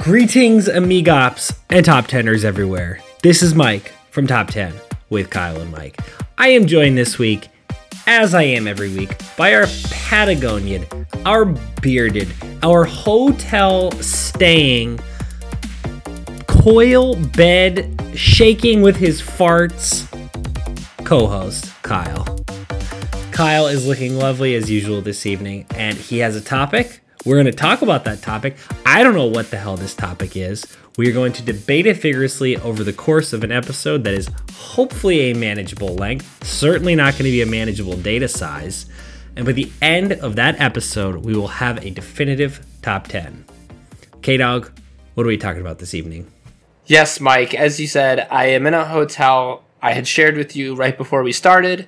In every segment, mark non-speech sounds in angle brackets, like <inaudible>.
Greetings, amigops and top teners everywhere. This is Mike from Top 10 with Kyle and Mike. I am joined this week, as I am every week, by our Patagonian, our bearded, our hotel staying, coil bed shaking with his farts co host, Kyle. Kyle is looking lovely as usual this evening, and he has a topic we're going to talk about that topic. I don't know what the hell this topic is. We are going to debate it vigorously over the course of an episode that is hopefully a manageable length, certainly not going to be a manageable data size. And by the end of that episode, we will have a definitive top 10. K Dog, what are we talking about this evening? Yes, Mike. As you said, I am in a hotel. I had shared with you right before we started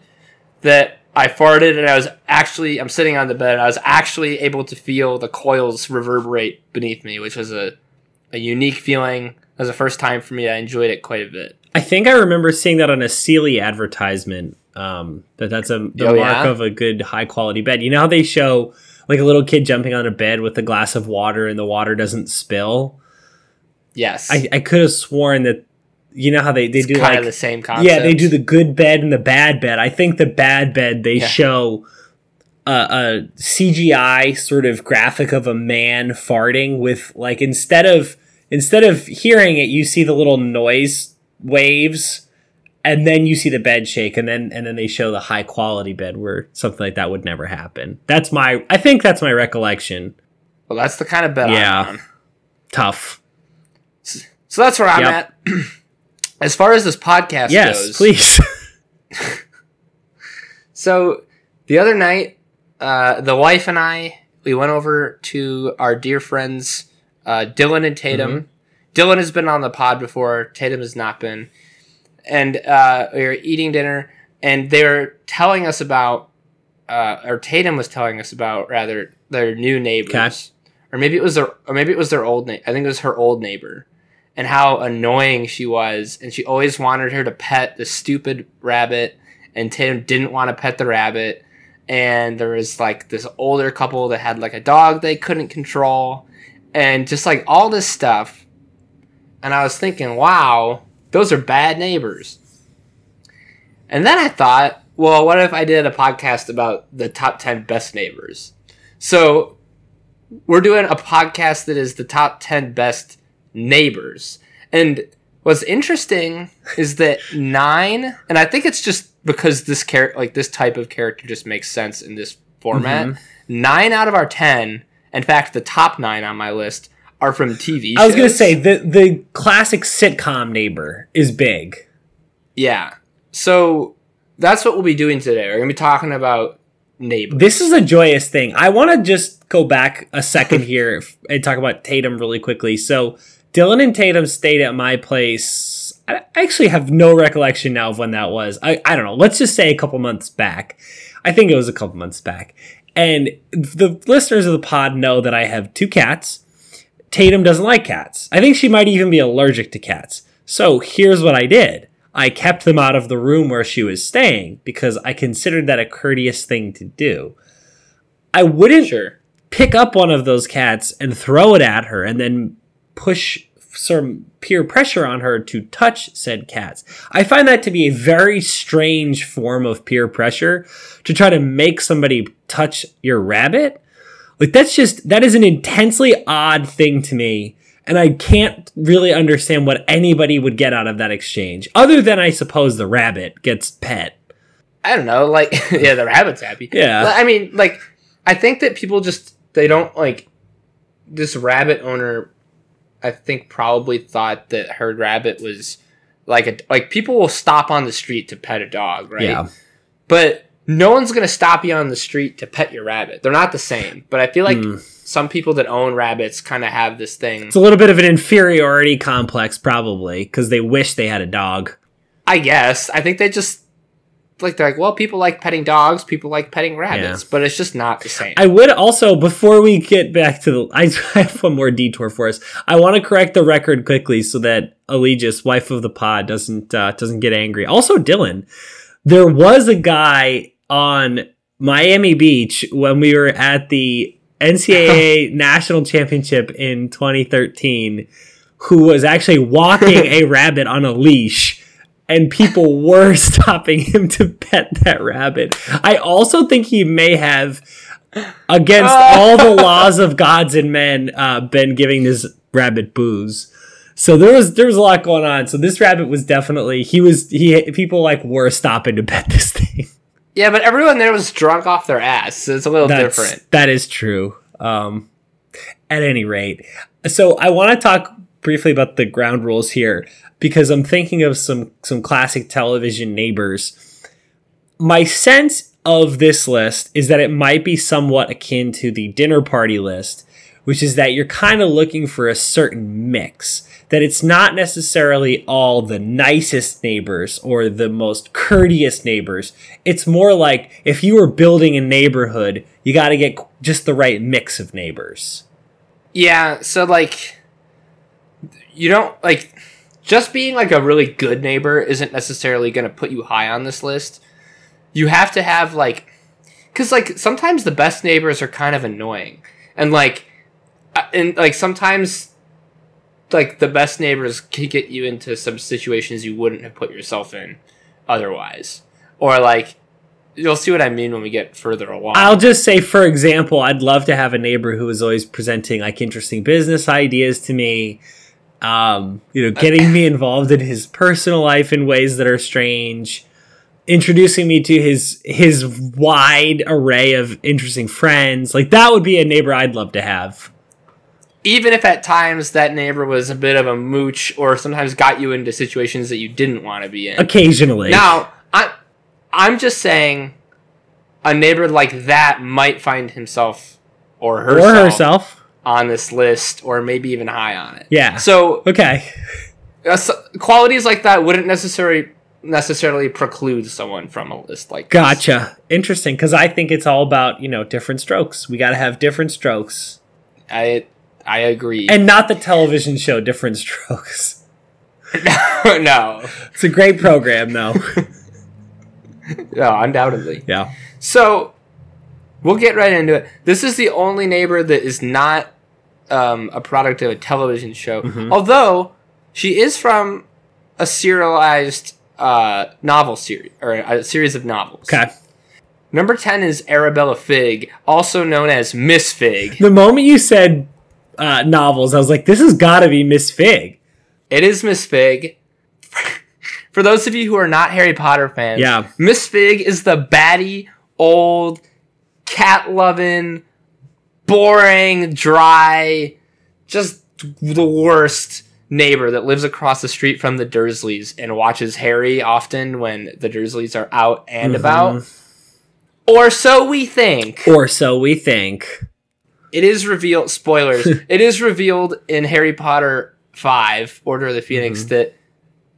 that I farted and I was actually I'm sitting on the bed. And I was actually able to feel the coils reverberate beneath me, which was a a unique feeling. It was the first time for me. I enjoyed it quite a bit. I think I remember seeing that on a Sealy advertisement. Um, that that's a the Oh, mark yeah? of a good high quality bed. You know how they show like a little kid jumping on a bed with a glass of water and the water doesn't spill. Yes, I, I could have sworn that you know how they, they it's do kind like of the same concept. yeah they do the good bed and the bad bed. I think the bad bed they Yeah. show a, a CGI sort of graphic of a man farting with like instead of instead of hearing it you see the little noise waves and then you see the bed shake and then and then they show the high quality bed where something like that would never happen. That's my I think that's my recollection. Well, that's the kind of bed Yeah. Tough. So that's where I'm Yep. at. <clears throat> as far as this podcast Yes, goes, please. <laughs> So the other night, uh, the wife and I we went over to our dear friends uh, Dylan and Tatum. Mm-hmm. Dylan has been on the pod before. Tatum has not been, and uh, we were eating dinner, and they were telling us about, uh, or Tatum was telling us about rather their new neighbors, Okay. or maybe it was their, or maybe it was their old. Na- I think it was her old neighbor, and how annoying she was, and she always wanted her to pet the stupid rabbit, and Tatum didn't want to pet the rabbit, and there was like this older couple that had like a dog they couldn't control, and just like all this stuff. And I was thinking, wow, those are bad neighbors. And then I thought, well, what if I did a podcast about the top 10 best neighbors? So we're doing a podcast that is the top 10 best neighbors. And what's interesting is that nine, and I think it's just because this character, like this type of character, just makes sense in this format. Mhm. Nine out of our 10, in fact, the top nine on my list, are from TV I was gonna say the the classic sitcom neighbor is big. Yeah. So that's what we'll be doing today. We're gonna be talking about neighbors. This is a joyous thing. I want to just go back a second <laughs> here and talk about Tatum really quickly. So Dylan and Tatum stayed at my place. I actually have no recollection now of when that was. I, I don't know. Let's just say a couple months back. I think it was a couple months back. And the listeners of the pod know that I have two cats. Tatum doesn't like cats. I think she might even be allergic to cats. So here's what I did. I kept them out of the room where she was staying because I considered that a courteous thing to do. I wouldn't Sure. pick up one of those cats and throw it at her and then push some peer pressure on her to touch said cats. I find that to be a very strange form of peer pressure to try to make somebody touch your rabbit. Like that's just that is an intensely odd thing to me and I can't really understand what anybody would get out of that exchange other than I suppose the rabbit gets pet. I don't know, like <laughs> yeah, the rabbit's happy. Yeah. But, I mean, like I think that people just they don't like this rabbit owner I think probably thought that her rabbit was like a like people will stop on the street to pet a dog, right? Yeah. But no one's gonna stop you on the street to pet your rabbit. They're not the same. But I feel like Hmm. some people that own rabbits kind of have this thing. It's a little bit of an inferiority complex, probably, because they wish they had a dog. I guess. I think they just like they're like, well, people like petting dogs, people like petting rabbits, but it's just not the same. I would also, before we get back to the, <laughs> I have one more detour for us. I want to correct the record quickly so that Allegis, wife of the pod, doesn't uh, doesn't get angry. Also, Dylan, there was a guy on Miami Beach when we were at the NCAA <laughs> national championship in 2013 who was actually walking <laughs> a rabbit on a leash and people <laughs> were stopping him to pet that rabbit. I also think he may have against all the <laughs> laws of gods and men uh, been giving this rabbit booze. So there was there was a lot going on. So this rabbit was definitely he was he people like were stopping to <laughs> pet this thing. Yeah, but everyone there was drunk off their ass. So it's a little That's, different. That is true. Um, at any rate, so I want to talk briefly about the ground rules here because I'm thinking of some some classic television neighbors. My sense of this list is that it might be somewhat akin to the dinner party list, which is that you're kind of looking for a certain mix. That it's not necessarily all the nicest neighbors or the most courteous neighbors. It's more like if you were building a neighborhood, you got to get just the right mix of neighbors. Yeah, so like you don't like just being like a really good neighbor isn't necessarily going to put you high on this list. You have to have like cuz like sometimes the best neighbors are kind of annoying. And like uh, and like sometimes like the best neighbors can get you into some situations you wouldn't have put yourself in otherwise. Or like you'll see what I mean when we get further along. I'll just say, for example, I'd love to have a neighbor who is always presenting like interesting business ideas to me. Um, you know, getting <laughs> me involved in his personal life in ways that are strange, introducing me to his his wide array of interesting friends. Like that would be a neighbor I'd love to have. even if at times that neighbor was a bit of a mooch or sometimes got you into situations that you didn't want to be in. Occasionally. Now, I, I'm just saying a neighbor like that might find himself or herself, or herself. On this list or maybe even high on it. Yeah. So Okay. uh, so qualities like that wouldn't necessarily necessarily preclude someone from a list like this. Gotcha. Interesting. Because I think it's all about, you know, different strokes. We got to have different strokes. I I agree. And not the television show Different Strokes. <laughs> no, It's a great program, though. <laughs> no, undoubtedly. yeah. So we'll get right into it. This is the only neighbor that is not um, a product of a television show, Mm-hmm. although she is from a serialized uh, novel series or a series of novels. Okay. Number ten is Arabella Fig, also known as Miss Fig. The moment you said uh, novels, I was like, this has got to be Miss Fig. It is Miss Fig. <laughs> For those of you who are not Harry Potter fans, Yeah. Miss Fig is the batty, old, cat loving, boring, dry, just the worst neighbor that lives across the street from the Dursleys and watches Harry often when the Dursleys are out and mm-hmm. about. Or so we think. Or so we think. It is revealed, spoilers, <laughs> it is revealed in Harry Potter 5, Order of the Phoenix, mm-hmm. that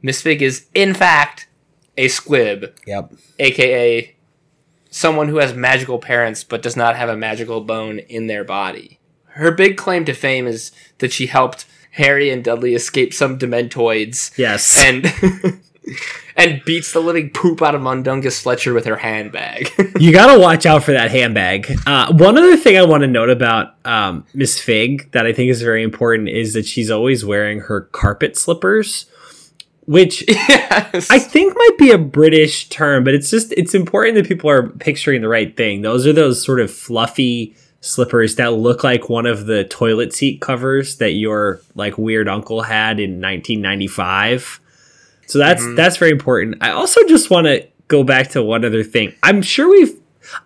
Miss Fig is, in fact, a squib, Yep. aka someone who has magical parents but does not have a magical bone in their body. Her big claim to fame is that she helped Harry and Dudley escape some dementoids Yes. and <laughs> and beats the living poop out of Mundungus Fletcher with her handbag. <laughs> you got to watch out for that handbag. Uh, one other thing I want to note about um, Miss Fig that I think is very important is that she's always wearing her carpet slippers, which <laughs> yes. I think might be a British term, but it's just it's important that people are picturing the right thing. Those are those sort of fluffy slippers that look like one of the toilet seat covers that your like weird uncle had in 1995. So that's mm-hmm. that's very important. I also just want to go back to one other thing. I'm sure we've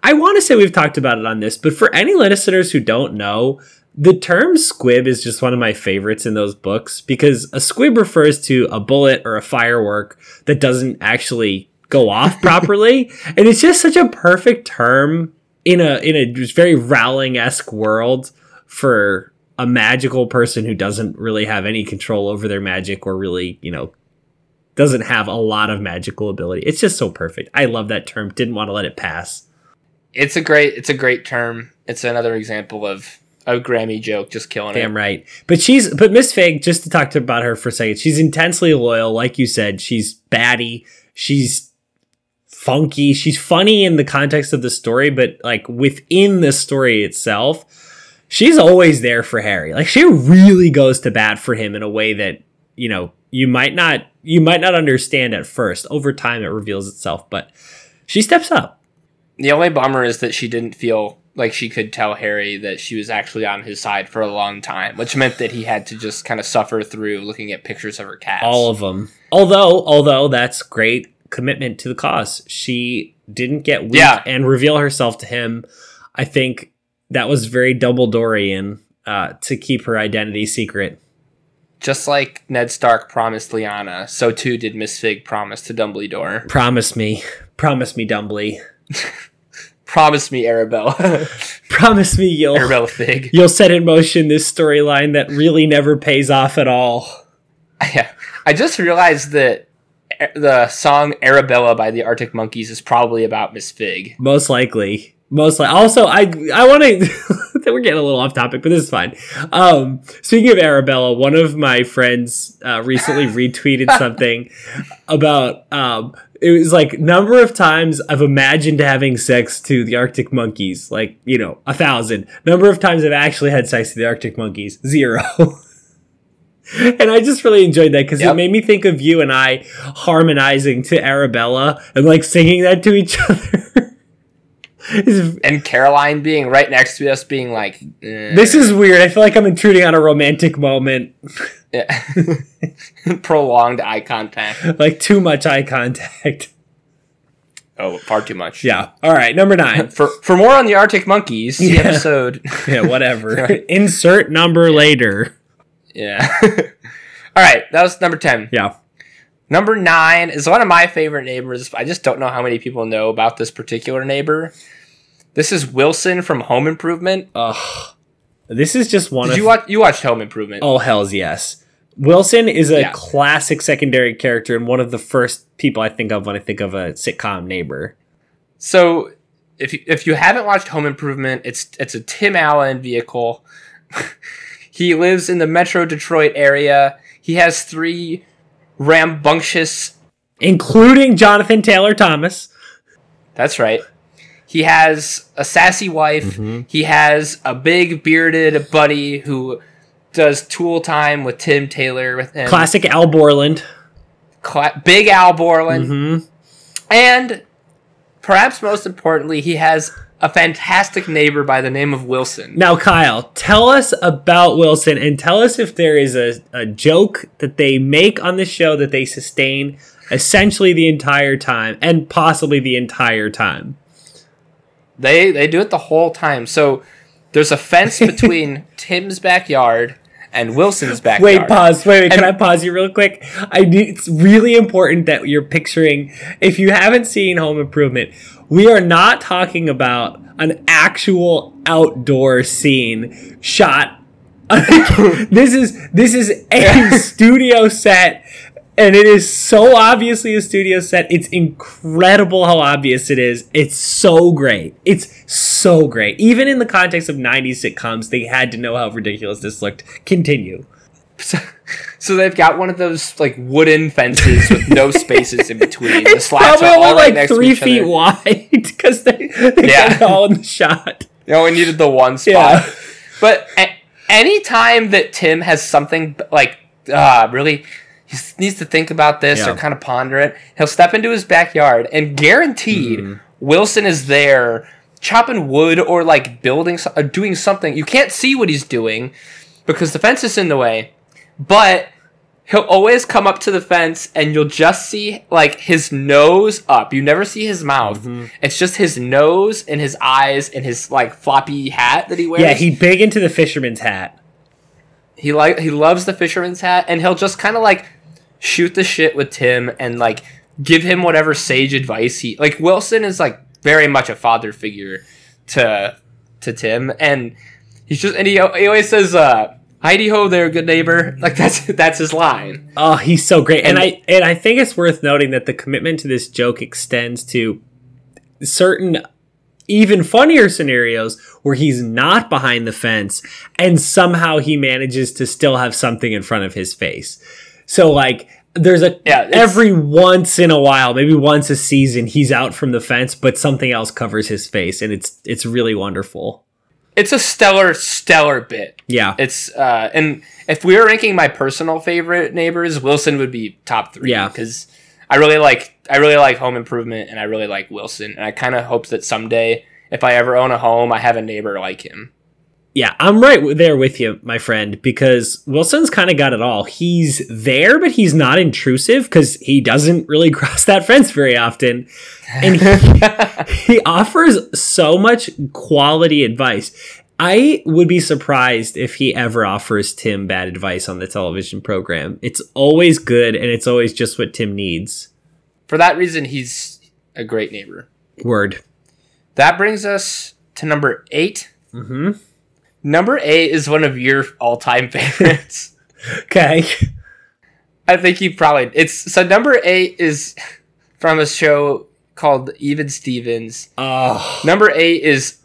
I want to say we've talked about it on this, but for any listeners who don't know, the term squib is just one of my favorites in those books because a squib refers to a bullet or a firework that doesn't actually go off <laughs> properly, and it's just such a perfect term in a in a just very Rowling esque world for a magical person who doesn't really have any control over their magic or really you know doesn't have a lot of magical ability. It's just so perfect. I love that term. Didn't want to let it pass. it's a great it's a great term. It's another example of a Grammy joke just killing Damn it. Damn right. But she's but Miss Fig, just to talk to about her for a second, she's intensely loyal, like you said. She's batty. She's funky. She's funny in the context of the story, but like within the story itself, she's always there for Harry. Like she really goes to bat for him in a way that, you know, you might not you might not understand at first. Over time it reveals itself, but she steps up. The only bummer is that she didn't feel like she could tell Harry that she was actually on his side for a long time, which meant that he had to just kind of suffer through looking at pictures of her cats. All of them. Although, although that's great commitment to the cause. She didn't get weak Yeah. and reveal herself to him. I think that was very Dumbledorian uh, to keep her identity secret. Just like Ned Stark promised Lyanna, so too did Miss Fig promise to Dumbledore. Promise me, promise me, Dumbly. <laughs> Promise me, Arabella. <laughs> Promise me you'll Arabella Fig. you'll set in motion this storyline that really never pays off at all. Yeah. I just realized that the song Arabella by the Arctic Monkeys is probably about Miss Fig. Most likely. Most likely. Also, I I want <laughs> to. we're getting a little off topic, but this is fine. Um, speaking of Arabella, one of my friends uh, recently <laughs> retweeted something about. Um, it was like number of times I've imagined having sex to the Arctic monkeys, like you know, a thousand. Number of times I've actually had sex to the Arctic monkeys, zero. <laughs> and I just really enjoyed that because it made me think of you and I harmonizing to Arabella and like singing that to each <laughs> other. And Caroline being right next to us, being like, eh. this is weird. I feel like I'm intruding on a romantic moment. Yeah. <laughs> prolonged eye contact. Like too much eye contact. Oh, far too much. Yeah. All right. Number nine. <laughs> For for more on the Arctic Monkeys, Yeah. episode. <laughs> Yeah. Whatever. Insert number later. Yeah. All right, that was number ten. Yeah. Number nine is one of my favorite neighbors. I just don't know how many people know about this particular neighbor. This is Wilson from Home Improvement. Ugh. This is just one Did of. you watch? You watched Home Improvement? Oh hell's yes. Wilson is a Yeah. classic secondary character and one of the first people I think of when I think of a sitcom neighbor. So, if you, if you haven't watched Home Improvement, it's it's a Tim Allen vehicle. <laughs> he lives in the Metro Detroit area. He has three rambunctious. Including Jonathan Taylor Thomas. That's right. He has a sassy wife. Mm-hmm. He has a big bearded buddy who does tool time with Tim Taylor with him. Classic Al Borland. Cla- big Al Borland. hmm And perhaps most importantly, he has a fantastic neighbor by the name of Wilson. Now, Kyle, tell us about Wilson and tell us if there is a, a joke that they make on the show that they sustain essentially the entire time and possibly the entire time. They they do it the whole time. So there's a fence <laughs> between Tim's backyard and Wilson's backyard. Wait, pause. Wait, wait. Can And- I pause you real quick? I it's really important that you're picturing. If you haven't seen Home Improvement, we are not talking about an actual outdoor scene shot. <laughs> this is this is a <laughs> studio set, and it is so obviously a studio set. It's incredible how obvious it is. It's so great. It's so great. Even in the context of '90s sitcoms, they had to know how ridiculous this looked. Continue. <laughs> So, they've got one of those like wooden fences with no <laughs> spaces in between. The slats are all only right like three feet other. wide <laughs> because they, they Yeah. got it all in the shot. You only needed the one spot. Yeah. But a- anytime that Tim has something like uh, really he needs to think about this Yeah. or kind of ponder it, he'll step into his backyard and guaranteed Mm-hmm. Wilson is there chopping wood or like building or doing something. You can't see what he's doing because the fence is in the way, but he'll always come up to the fence and you'll just see like his nose up. You never see his mouth. Mm-hmm. It's just his nose and his eyes and his like floppy hat that he wears. Yeah, he big into the fisherman's hat. he like he loves the fisherman's hat and he'll just kind of like shoot the shit with Tim and like give him whatever sage advice he like Wilson is like very much a father figure to to Tim and he's just and he, he always says uh Heidi ho there good neighbor like that's that's his line Oh, he's so great. And, And- I and I think it's worth noting that the commitment to this joke extends to certain even funnier scenarios where he's not behind the fence and somehow he manages to still have something in front of his face. So like there's a Yeah, every once in a while, maybe once a season, he's out from the fence, but something else covers his face, and it's it's really wonderful. It's a stellar, stellar bit. Yeah. It's uh, and if we were ranking my personal favorite neighbors, Wilson would be top three. Yeah. because I really like I really like Home Improvement, and I really like Wilson, and I kind of hope that someday, if I ever own a home, I have a neighbor like him. Yeah, I'm right there with you, my friend, because Wilson's kind of got it all. He's there, but he's not intrusive because he doesn't really <laughs> cross that fence very often. And he, <laughs> he offers so much quality advice. I would be surprised if he ever offers Tim bad advice on the television program. It's always good and it's always just what Tim needs. For that reason, he's a great neighbor. Word. That brings us to number eight. hmm Number eight is one of your all-time <laughs> favorites. Okay. I think you probably it's so number eight is from a show called Even Stevens. Oh. Number eight is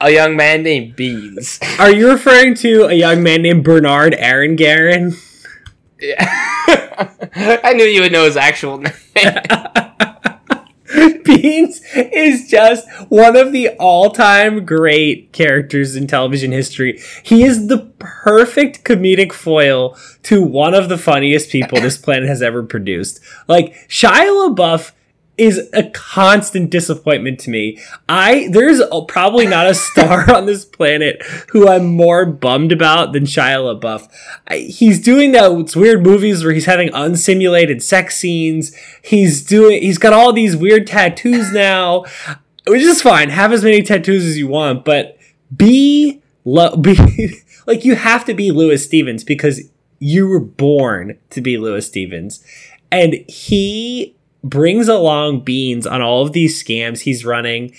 a young man named Beans. <laughs> Are you referring to a young man named Bernard Aranguren? Yeah. <laughs> I knew you would know his actual name. Is just one of the all-time great characters in television history. He is the perfect comedic foil to one of the funniest people this planet has ever produced. Like Shia LaBeouf is a constant disappointment to me. I there's probably not a star <laughs> on this planet who I'm more bummed about than Shia LaBeouf. I, he's doing those weird movies where he's having unsimulated sex scenes. He's doing he's got all these weird tattoos now, which is fine. Have as many tattoos as you want, but be <laughs> be like you have to be Louis Stevens because you were born to be Louis Stevens. And he brings along Beans on all of these scams he's running.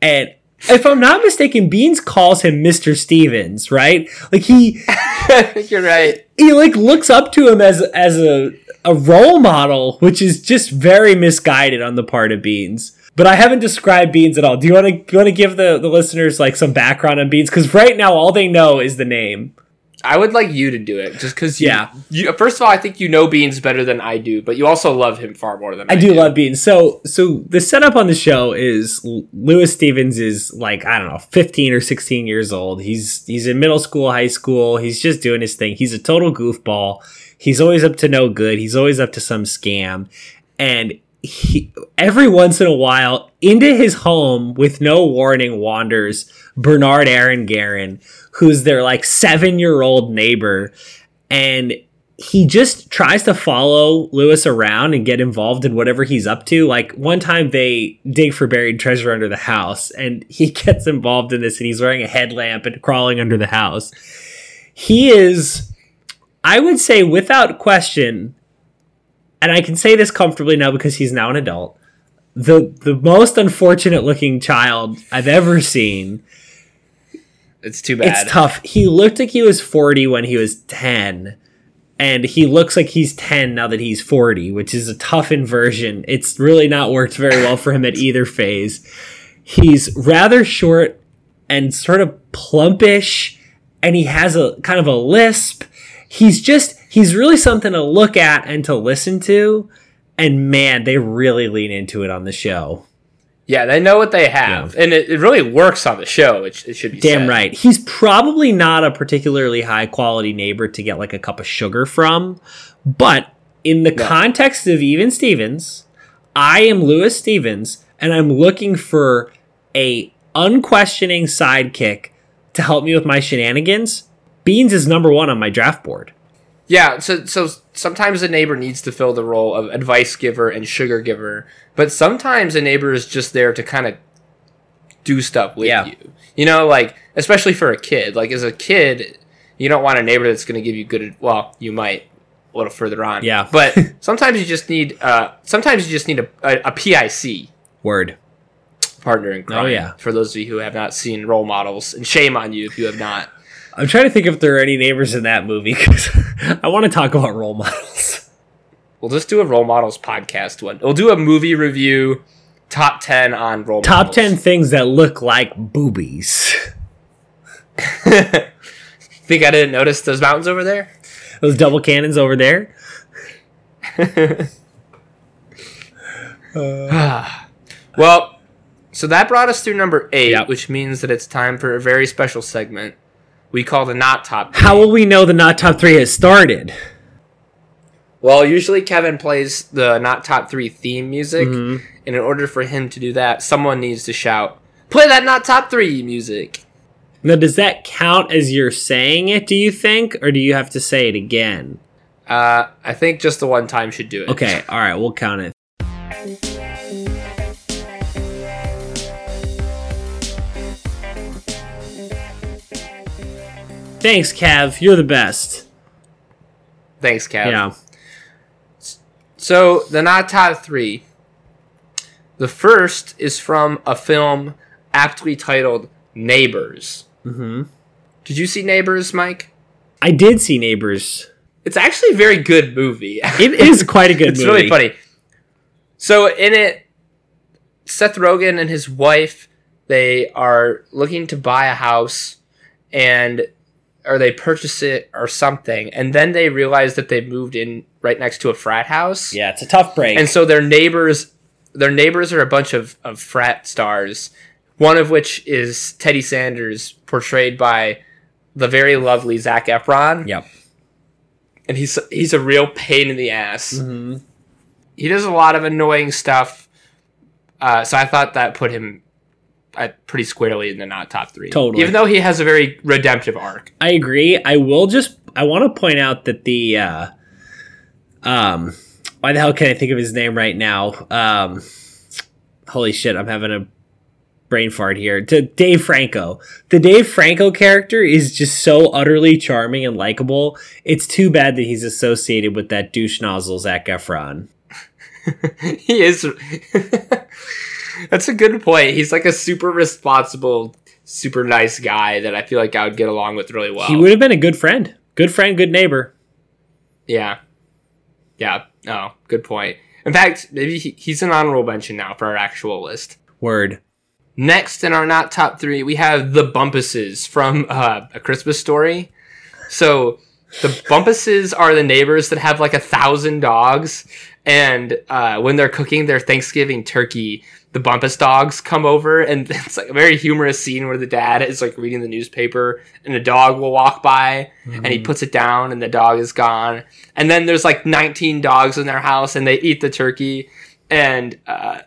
And if I'm not mistaken, Beans calls him Mr. Stevens, right? Like he <laughs> You're right. he like looks up to him as as a a role model, which is just very misguided on the part of Beans. But I haven't described Beans at all. Do you want to you want to give the, the listeners like some background on Beans? Because right now all they know is the name. I would like you to do it just because Yeah. you. First of all, I think you know Beans better than I do, but you also love him far more than I, do. I do love Beans. So so the setup on the show is Louis Stevens is like I don't know, 15 or 16 years old. He's he's in middle school, high school. He's just doing his thing. He's a total goofball. He's always up to no good. He's always up to some scam. And he every once in a while into his home with no warning wanders Bernard Aranguren, who's their like 7-year-old neighbor and he just tries to follow Louis around and get involved in whatever he's up to. Like one time they dig for buried treasure under the house and <laughs> he gets involved in this and he's wearing a headlamp and crawling under the house. He is, I would say without question, and I can say this comfortably now because he's now an adult, the the most unfortunate looking child I've ever seen. It's too bad. It's tough. He looked like he was 40 when he was 10 and he looks like he's 10 now that he's 40, which is a tough inversion. It's really not worked very well for him at either phase. He's rather short and sort of plumpish, and he has a kind of a lisp. He's just, he's really something to look at and to listen to. And man, they really lean into it on the show. Yeah, they know what they have, and it, it really works on the show. It, it should be Damn said. right. He's probably not a particularly high quality neighbor to get like a cup of sugar from, but in the context of even Stevens, I am Louis Stevens and I'm looking for a unquestioning sidekick to help me with my shenanigans. Beans is number 1 on my draft board. Yeah, so so sometimes a neighbor needs to fill the role of advice giver and sugar giver, but sometimes a neighbor is just there to kind of do stuff with Yeah. you. You know, like especially for a kid. Like as a kid, you don't want a neighbor that's going to give you good. Well, you might a little further on. Yeah. but <laughs> sometimes you just need. Uh, sometimes you just need a, a, a PIC Word. partner in crime. Oh, yeah. For those of you who have not seen role models, and shame on you if you have not. I'm trying to think if there are any neighbors in that movie cuz <laughs> I want to talk about role models. We'll just do a role models podcast one. We'll do a movie review, top ten on role Top models. 10 things that look like boobies. <laughs> Think I didn't notice those mountains over there? Those double cannons over there. <laughs> Well, So that brought us through number eight, Yep. which means that it's time for a very special segment we call the not top. How will we know the not top three has started? Well, usually Kevin plays the not top three theme music, Mm-hmm. and in order for him to do that, someone needs to shout, "Play that not top three music." Now, does that count as you're saying it, do you think? Or do you have to say it again? Uh, I think just the one time should do it. Okay, all right, we'll count it. Thanks, Cav. You're the best. Thanks, Kev. Yeah. So the not top three. The first is from a film aptly titled Neighbors. Mm-hmm. Did you see Neighbors, Mike? I did see Neighbors. It's actually a very good movie. It is quite a <laughs> good movie. it's movie. really funny. So in it, Seth Rogen and his wife they are looking to buy a house, and or they purchase it or something, and then they realize that they moved in right next to a frat house. Yeah, it's a tough break. and so their neighbors their neighbors are a bunch of, of frat stars one of which is teddy sanders portrayed by the very lovely zac efron yep. and he's he's a real pain in the ass hmm he does a lot of annoying stuff uh, so i thought that put him pretty squarely in the not top three Totally. even though he has a very redemptive arc I agree. I will just I want to point out that the uh um why the hell can I think of his name right now? Um holy shit, I'm having a brain fart here. To Dave Franco. The Dave Franco character is just so utterly charming and likable. It's too bad that he's associated with that douche nozzle Zac Efron. <laughs> he is <laughs> that's a good point. He's like a super responsible super nice guy that i feel like i would get along with really well. He would have been a good friend. Good friend, good neighbor. yeah. Yeah. Oh good point. In fact maybe he, he's an honorable mention now for our actual list. Word. next in our not top three we have the bumpuses from uh, a christmas story. So the bumpuses are the neighbors that have like a thousand dogs and uh, when they're cooking their thanksgiving turkey the bumpus dogs come over and <laughs> it's like a very humorous scene where the dad is like reading the newspaper and the dog will walk by and he puts it down and the dog is gone. And then there's like 19 dogs in their house and they eat the turkey. And uh,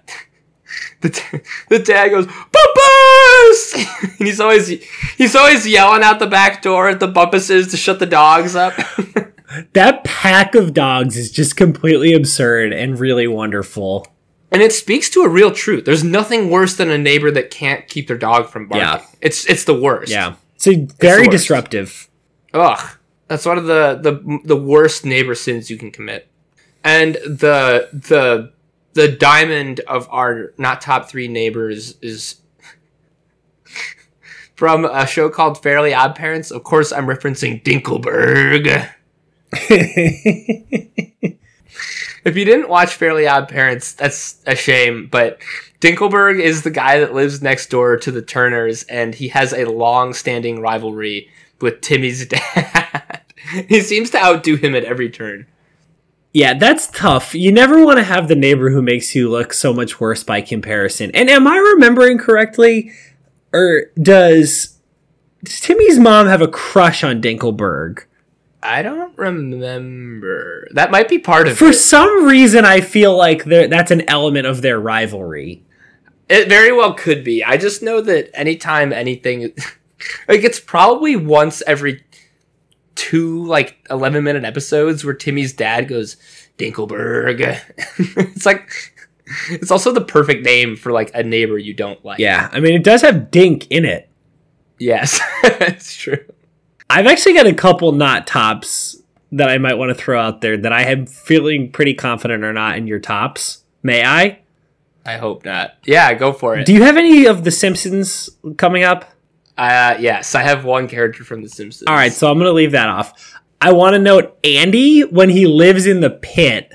<laughs> the, t- the dad goes bumpus! <laughs> And he's always he's always yelling out the back door at the bumpuses to shut the dogs up That pack of dogs is just completely absurd and really wonderful. and it speaks to a real truth there's nothing worse than a neighbor that can't keep their dog from barking Yeah. it's it's the worst Yeah. So very worst. disruptive. Ugh, that's one of the the the worst neighbor sins you can commit. And the the the diamond of our not top three neighbors is <laughs> from a show called Fairly Odd Parents. Of course, I'm referencing Dinkleberg. If you didn't watch Fairly Odd Parents, that's a shame. But Dinkleberg is the guy that lives next door to the Turners, and he has a long-standing rivalry with Timmy's <laughs> dad. he seems to outdo him at every turn. yeah, that's tough. You never want to have the neighbor who makes you look so much worse by comparison. And am I remembering correctly? Or does, does Timmy's mom have a crush on Dinkleberg? I don't remember. That might be part of it. For it. some reason, I feel like that's an element of their rivalry. It very well could be. I just know that anytime anything, <laughs> like it's probably once every two like eleven minute episodes where Timmy's dad goes Dinkleberg. <laughs> it's like it's also the perfect name for like a neighbor you don't like. Yeah, I mean, it does have Dink in it. Yes, <laughs> it's true. I've actually got a couple not tops that I might want to throw out there that I am feeling pretty confident are not in your tops. May I? I hope not. Yeah, go for it. Do you have any of The Simpsons coming up? Uh, yes, I have one character from The Simpsons. All right, so I'm going to leave that off. I want to note Andy, when he lives in the pit,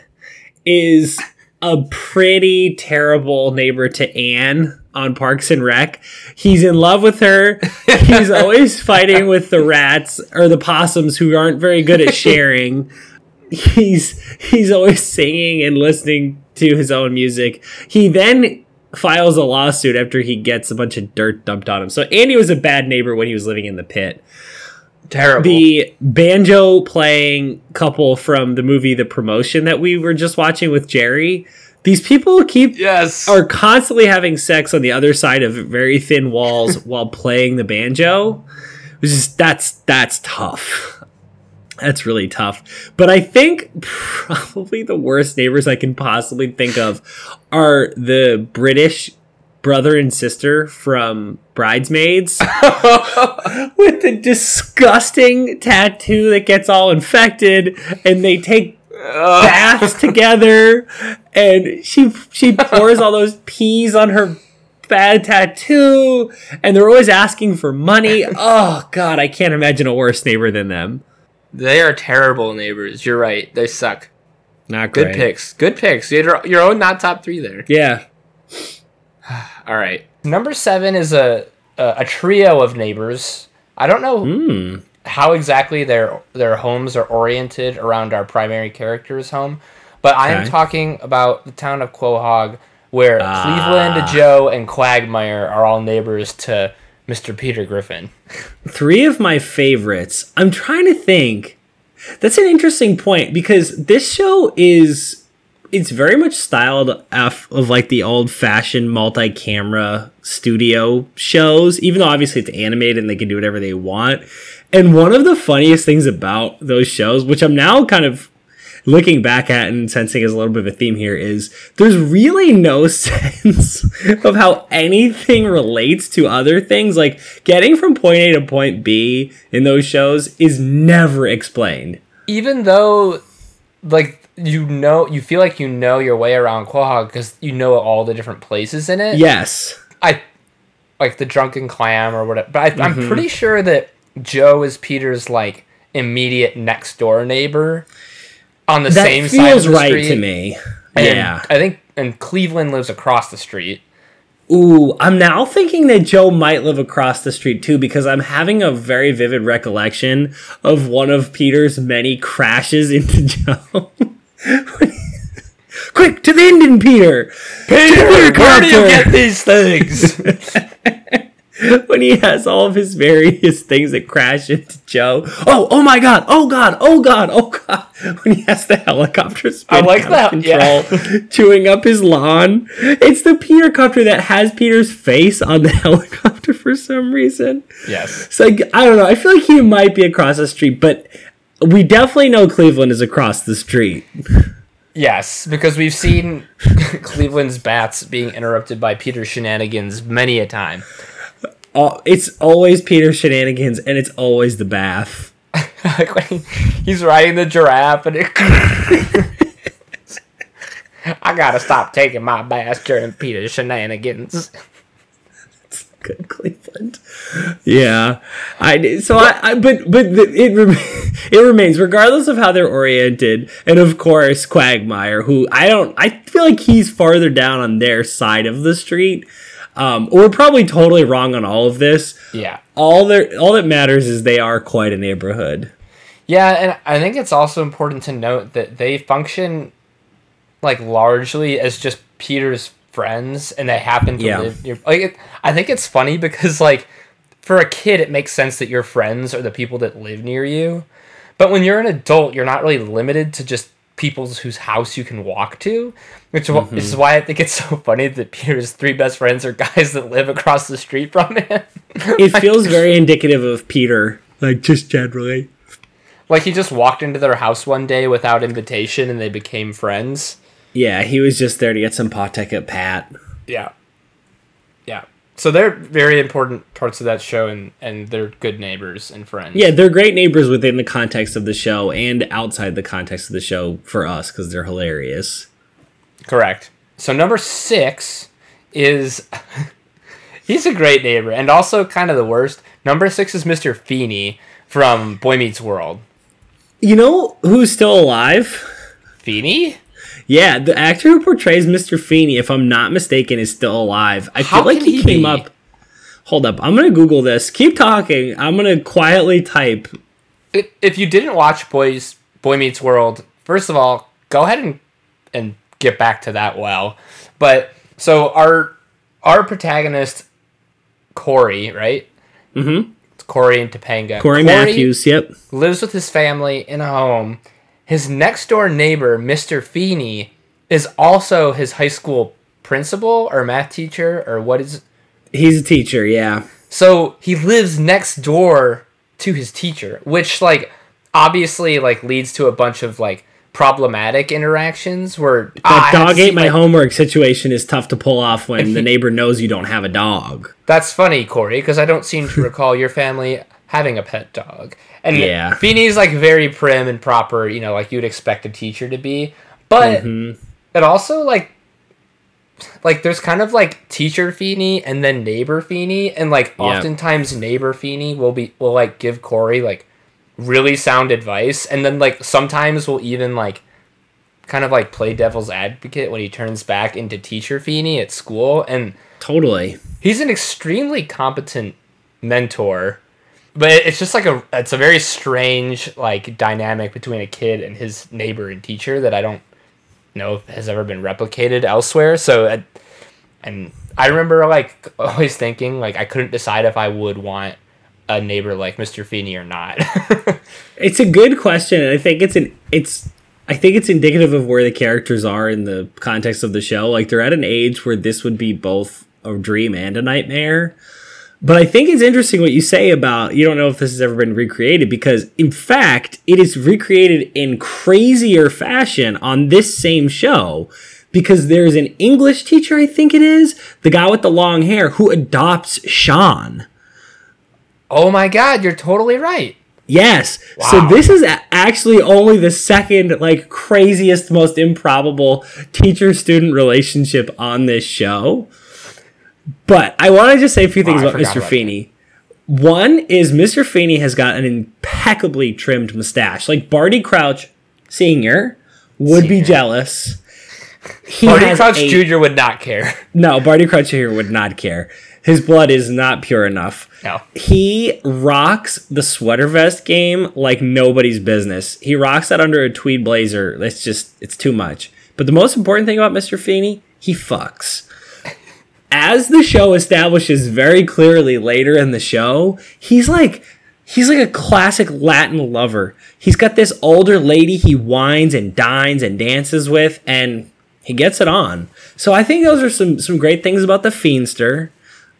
is a pretty terrible neighbor to Anne on Parks and Rec. He's in love with her. He's <laughs> always fighting with the rats or the possums who aren't very good at sharing. He's he's always singing and listening to his own music. He then files a lawsuit after he gets a bunch of dirt dumped on him. So Andy was a bad neighbor when he was living in the pit. Terrible. The banjo playing couple from the movie The Promotion that we were just watching with Jerry. These people keep yes. are constantly having sex on the other side of very thin walls <laughs> while playing the banjo. Which is that's that's tough. That's really tough. But I think probably the worst neighbors I can possibly think of are the British brother and sister from Bridesmaids <laughs> with the disgusting tattoo that gets all infected and they take baths together and she she pours all those peas on her bad tattoo and they're always asking for money. <laughs> Oh god, I can't imagine a worse neighbor than them. They are terrible neighbors. You're right. They suck. Not Good picks. Good picks. You had your own not top three there. Yeah. <sighs> All right. Number seven is a a, a trio of neighbors. I don't know Hmm. how exactly their their homes are oriented around our primary character's home, but I am Okay. talking about the town of Quahog, where Ah. Cleveland, Joe, and Quagmire are all neighbors to Mr. Peter Griffin. <laughs> Three of my favorites. I'm trying to think. That's an interesting point because this show is it's very much styled of like the old fashioned multi-camera studio shows, even though obviously it's animated and they can do whatever they want. And one of the funniest things about those shows, which I'm now kind of looking back at and sensing is a little bit of a theme here is there's really no <laughs> sense of how anything relates to other things. Like getting from point A to point B in those shows is never explained. Even though, like you know, you feel like you know your way around Quahog because you know all the different places in it. Yes. I like the drunken clam or whatever. But I, Mm-hmm. I'm pretty sure that Joe is Peter's like immediate next door neighbor on the That same side of feels the right street. to me. And yeah. I think and Cleveland lives across the street. Ooh, I'm now thinking that Joe might live across the street too because I'm having a very vivid recollection of one of Peter's many crashes into <laughs> Joe. <laughs> Quick to the engine, Peter! Peter, where do you get these things? <laughs> when he has all of his various things that crash into Joe. Oh, oh my god! Oh god! Oh god! Oh god! <laughs> When he has the helicopter spin I like out of that, control, chewing up his lawn. It's the Peter copter that has Peter's face on the helicopter for some reason. yes. It's like I don't know. I feel like he might be across the street, but we definitely know Cleveland is across the street. Yes, because we've seen <laughs> Cleveland's bats being interrupted by Peter shenanigans many a time. Oh, it's always Peter shenanigans, and it's always the bath. <laughs> like when he, he's riding the giraffe and it <laughs> I gotta stop taking my bath during Peter shenanigans. <laughs> Good Cleveland. Yeah, I so I, I but but the, it <laughs> it remains regardless of how they're oriented, and of course Quagmire, who I don't I feel like he's farther down on their side of the street. Um, we're probably totally wrong on all of this. Yeah. All there all that matters is they are quite a neighborhood. Yeah, and I think it's also important to note that they function like largely as just Peter's friends and they happen to Yeah. live near like it, I think it's funny because like for a kid it makes sense that your friends are the people that live near you. But when you're an adult, you're not really limited to just people whose house you can walk to, which wh- is mm-hmm. why I think it's <laughs> so funny that Peter's three best friends are guys that live across the street from him. <laughs> It feels very indicative of Peter, like just generally. like he just walked into their house one day without invitation and they became friends. Yeah, he was just there to get some Patek at Pat. Yeah. Yeah. So they're very important parts of that show and, and they're good neighbors and friends. Yeah, they're great neighbors within the context of the show and outside the context of the show for us because they're hilarious. Correct. So number six is <laughs> he's a great neighbor and also kind of the worst. Number six is Mr. Feeney from Boy Meets World. You know who's still alive? Feeney? Yeah, the actor who portrays Mr. Feeney, if I'm not mistaken, is still alive. I How feel like he, he came be? up. Hold up, I'm gonna Google this. Keep talking. I'm gonna quietly type. If, you didn't watch Boys Boy Meets World, first of all, go ahead and and get back to that well. But so our our protagonist, Cory, right? Mm-hmm. It's Cory and Topanga. Cory, Matthews. Yep. lives with his family in a home. His next door neighbor, Mr. Feeney, is also his high school principal or math teacher or what is He's a teacher. Yeah. so he lives next door to his teacher, which like obviously like leads to a bunch of like problematic interactions where That "Ah, I have dog see ate my my-" homework situation is tough to pull off when the <laughs> neighbor knows you don't have a dog. That's funny, Cory, because I don't seem to <laughs> recall your family having a pet dog. And Yeah. Feeney's like very prim and proper, you know, like you'd expect a teacher to be. But Mm-hmm. it also like like there's kind of like teacher Feeney and then neighbor Feeney, and like Yeah. oftentimes neighbor Feeney will be will like give Cory like really sound advice, and then like sometimes will even like kind of like play devil's advocate when he turns back into teacher Feeney at school and Totally. he's an extremely competent mentor but it's just like a it's a very strange like dynamic between a kid and his neighbor and teacher that i don't know if has ever been replicated elsewhere so uh, and i remember like <laughs> always thinking like i couldn't decide if i would want a neighbor like mr feeney or not <laughs> It's a good question, and I think it's an it's I think it's indicative of where the characters are in the context of the show. Like they're at an age where this would be both a dream and a nightmare. But I think it's interesting what you say about you don't know if this has ever been recreated because in fact it is recreated in crazier fashion on this same show because there's an English teacher I think it is, the guy with the long hair who adopts Sean. oh my god you're totally right Yes. So this is actually only the second, like, craziest, most improbable teacher student relationship on this show. But I want to just say a few things I about Mr. about Feeney. One is Mr. Feeney has got an impeccably trimmed mustache. Like Barty Crouch Sr. would be jealous. He Barty Crouch a- Jr. would not care. No, Barty Crouch Jr. would not care. His blood is not pure enough. No. He rocks the sweater vest game like nobody's business. He rocks that under a tweed blazer. It's just, it's too much. But the most important thing about Mr. Feeney, he fucks. As the show establishes very clearly later in the show, he's like, he's like a classic Latin lover. He's got this older lady he wines and dines and dances with, and he gets it on. So I think those are some some great things about the Fiendster.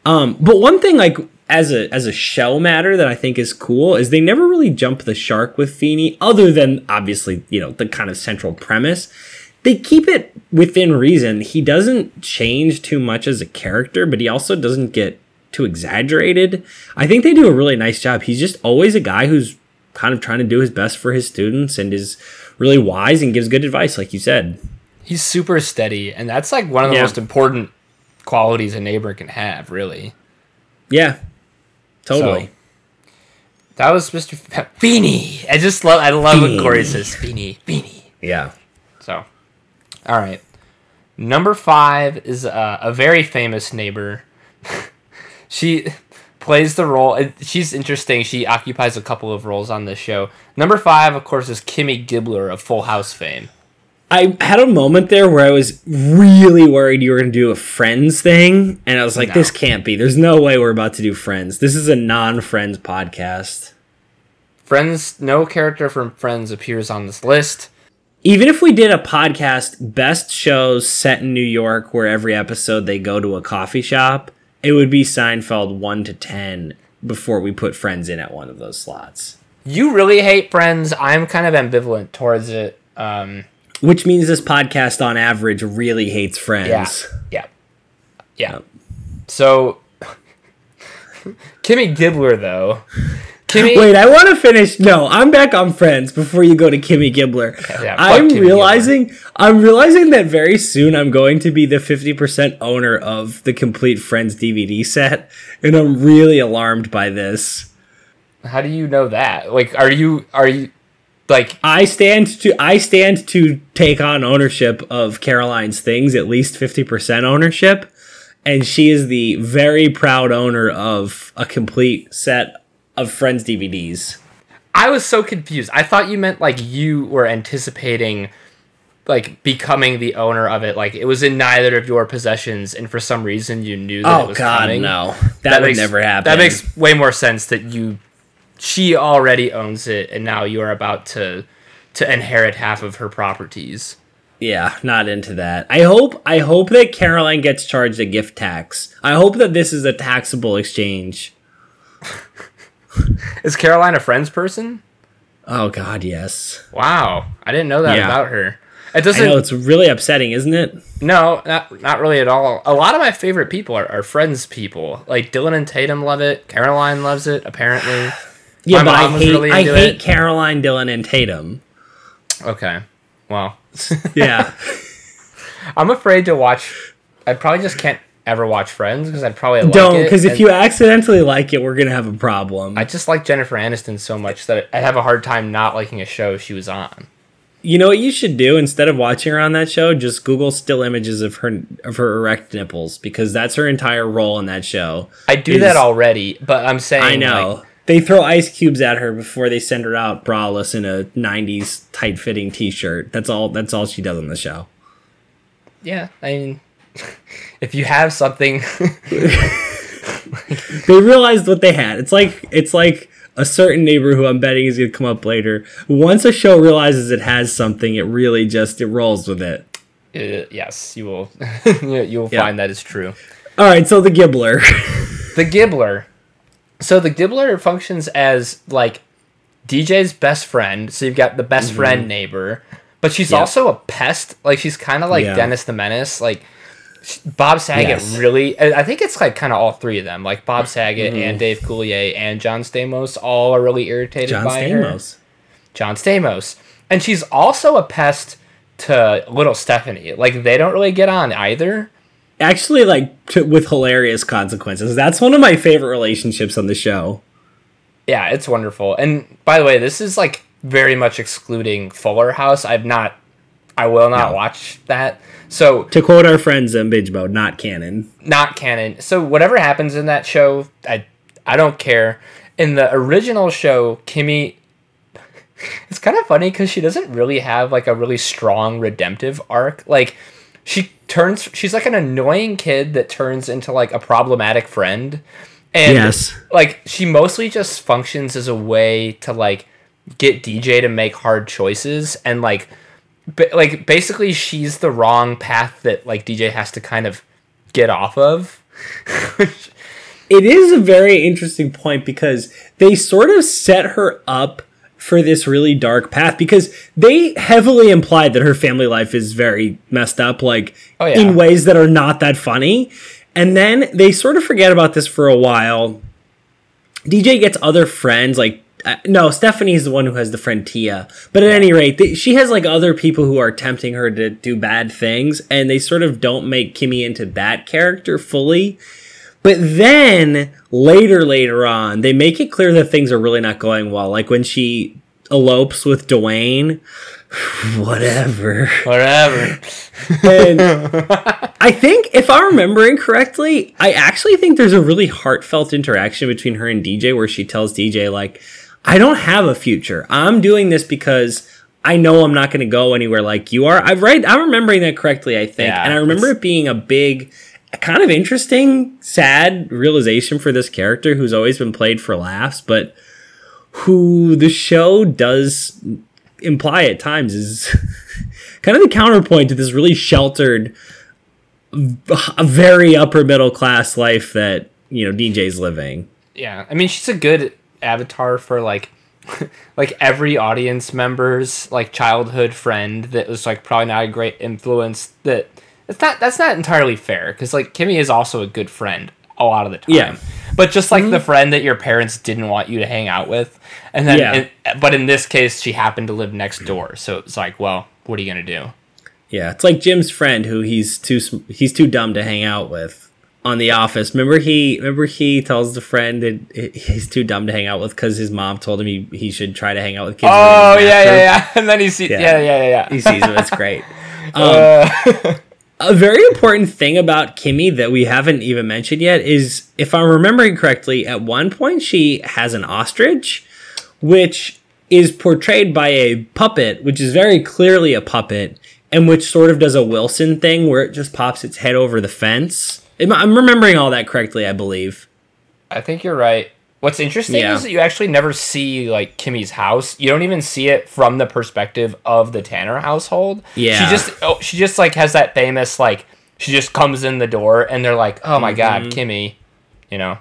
Um, but one thing, like as a as a show matter, that I think is cool is they never really jump the shark with Feeney, other than obviously you know the kind of central premise. They keep it within reason. He doesn't change too much as a character, but he also doesn't get too exaggerated. I think they do a really nice job. He's just always a guy who's kind of trying to do his best for his students and is really wise and gives good advice, like you said. He's super steady, and that's like one of the Yeah. most important qualities a neighbor can have, really. Yeah, totally. That was Mr. F- Beanie. I just love. I love what Cory says Beanie, Beanie. yeah. All right. Number five is uh, a very famous neighbor. <laughs> she plays the role. She's interesting. She occupies a couple of roles on this show. Number five, of course, is Kimmy Gibbler of Full House fame. I had a moment there where I was really worried you were going to do a Friends thing, and I was like, No. this can't be. There's no way we're about to do Friends. This is a non Friends podcast. Friends, no character from Friends appears on this list. Even if we did a podcast, best shows set in New York, where every episode they go to a coffee shop, it would be Seinfeld 1 to 10 before we put Friends in at one of those slots. You really hate Friends. I'm kind of ambivalent towards it. Um, Which means this podcast, on average, really hates Friends. Yeah. Yeah. Yeah. So <laughs> Kimmy Gibbler though. Kimmy Wait, I want to finish. No, I'm back on Friends before you go to Kimmy Gibbler. yeah, fuck I'm Kimmy realizing I'm realizing that very soon I'm going to be the 50% owner of the complete Friends DVD set, and I'm really alarmed by this. How do you know that? Like are you are you like I stand to I stand to take on ownership of Caroline's things, at least 50% ownership, and she is the very proud owner of a complete set of Friends DVDs. I was so confused. I thought you meant like you were anticipating like becoming the owner of it. Like it was in neither of your possessions, and for some reason you knew that it Oh was God, coming. no, that, would makes- never happen. That makes way more sense that you she already owns it, and now you are about to to inherit half of her properties. Yeah, not into that. I hope I hope that Caroline gets charged a gift tax. I hope that this is a taxable exchange. <laughs> <laughs> Is Caroline a friends person? Oh God, yes. Wow, I didn't know that Yeah. about her. It doesn't. know it's really upsetting, isn't it? No, not not really at all. A lot of my favorite people are, are friends people. Like Dylan and Tatum love it. Caroline loves it. Apparently. <sighs> Yeah, My but I hate really I hate it. Caroline, Dylan, and Tatum. Okay. Well, <laughs> Yeah, <laughs> I'm afraid to watch. I probably just can't ever watch Friends because I'd probably like don't because if you accidentally like it, we're gonna have a problem. I just like Jennifer Aniston so much that I have a hard time not liking a show she was on. You know what you should do instead of watching her on that show? Just Google still images of her of her erect nipples because that's her entire role in that show. I do Is- that already, but I'm saying I know. like, they throw ice cubes at her before they send her out braless in a '90s tight-fitting T-shirt. That's all. That's all she does on the show. yeah, I mean, <laughs> if you have something, <laughs> They realized what they had. It's like it's like a certain neighbor who I'm betting is going to come up later. Once a show realizes it has something, it really just it rolls with it. uh, yes, you will. <laughs> you will Yeah. find that is true. All right, so the Gibbler. The Gibbler. So the Gibbler functions as like DJ's best friend. So you've got the best friend neighbor, but she's Mm-hmm. Yeah. also a pest. Like she's kind of like Yeah. Dennis the Menace. Like Bob Saget Yes. really. I think it's like kind of all three of them. Like Bob Saget Mm-hmm. and Dave Coulier and John Stamos all are really irritated John by her. Stamos. John Stamos, and she's also a pest to little Stephanie. Like they don't really get on either. Actually, like to, with hilarious consequences. That's one of my favorite relationships on the show. Yeah, it's wonderful. And by the way, this is like very much excluding Fuller House. I've not, I will not No. watch that. So To quote our friends in Binge Mode, not canon. not canon. So whatever happens in that show, I I don't care. In the original show, Kimmy, <laughs> it's kind of funny because she doesn't really have like a really strong redemptive arc. Like she turns, she's like an annoying kid that turns into like a problematic friend. And Yes. like she mostly just functions as a way to like get DJ to make hard choices and like ba- like basically she's the wrong path that like DJ has to kind of get off of. <laughs> It is a very interesting point because they sort of set her up for this really dark path because they heavily implied that her family life is very messed up, like Oh, yeah. in ways that are not that funny. And then they sort of forget about this for a while. DJ gets other friends, like uh, no, Stephanie's the one who has the friend Tia. But at any rate, th- she has like other people who are tempting her to do bad things, and they sort of don't make Kimmy into that character fully. But then later, later on, they make it clear that things are really not going well. Like when she elopes with Duane, <sighs> whatever. Whatever. And <laughs> I think, if I'm remembering correctly, I actually think there's a really heartfelt interaction between her and DJ where she tells DJ, like, I don't have a future. I'm doing this because I know I'm not going to go anywhere like you are. I right. I'm remembering that correctly, I think, Yeah, and I remember it being a big, kind of interesting, sad realization for this character who's always been played for laughs, but who the show does imply at times is <laughs> kind of the counterpoint to this really sheltered, very upper middle class life that you know DJ's living. yeah, I mean she's a good avatar for like <laughs> like every audience member's like childhood friend that was like probably not a great influence that it's not that's not entirely fair because like Kimmy is also a good friend a lot of the time. Yeah. But just like the mm-hmm. friend that your parents didn't want you to hang out with, and then, Yeah. and- but in this case, she happened to live next door, so it's like, well, what are you gonna do? Yeah, it's like Jim's friend who he's too he's too dumb to hang out with on The Office. Remember he remember he tells the friend that he's too dumb to hang out with because his mom told him he, he should try to hang out with kids. Oh yeah, yeah, yeah. <laughs> And then he sees, yeah, Yeah. yeah, yeah, yeah. He sees him. It's great. <laughs> Um, Uh, A very important thing about Kimmy that we haven't even mentioned yet is, if I'm remembering correctly, at one point she has an ostrich, which is portrayed by a puppet, which is very clearly a puppet and which sort of does a Wilson thing where it just pops its head over the fence. I'm remembering all that correctly, I believe. I think you're right. What's interesting Yeah. is that you actually never see like Kimmy's house. You don't even see it from the perspective of the Tanner household. Yeah. She just oh, she just like has that famous like she just comes in the door and they're like, "Oh my god, Mm-hmm. Kimmy." You know.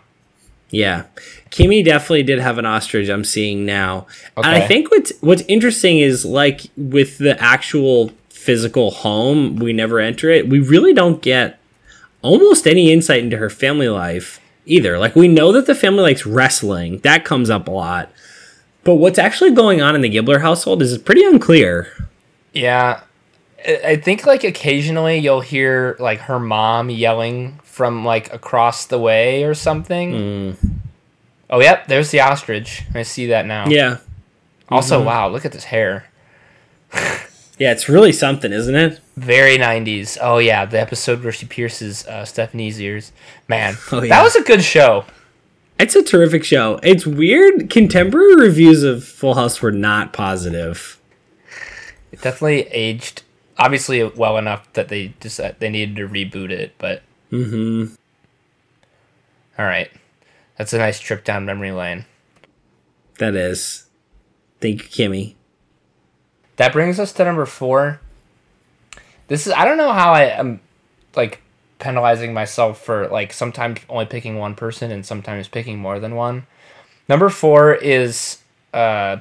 Yeah. Kimmy definitely did have an ostrich I'm seeing now. And I think what's what's interesting is like with the actual physical home, we never enter it. We really don't get almost any insight into her family life either. Like we know that the family likes wrestling. That comes up a lot. But what's actually going on in the Gibbler household is pretty unclear. Yeah. I think like occasionally you'll hear like her mom yelling from like across the way or something. Oh, yep, there's the ostrich. I see that now. Mm. Yeah. Also, wow, look at this hair. <laughs> Yeah, it's really something, isn't it? Very 90s. Oh, yeah, the episode where she pierces uh, Stephanie's ears. Man, <laughs> Oh, yeah. that was a good show. It's a terrific show. It's weird. Contemporary reviews of Full House were not positive. It definitely aged, obviously, well enough that they just they needed to reboot it, but. Mm-hmm. All right. That's a nice trip down memory lane. That is. Thank you, Kimmy. That brings us to number four. This is I don't know how I am like penalizing myself for like sometimes only picking one person and sometimes picking more than one. Number four is uh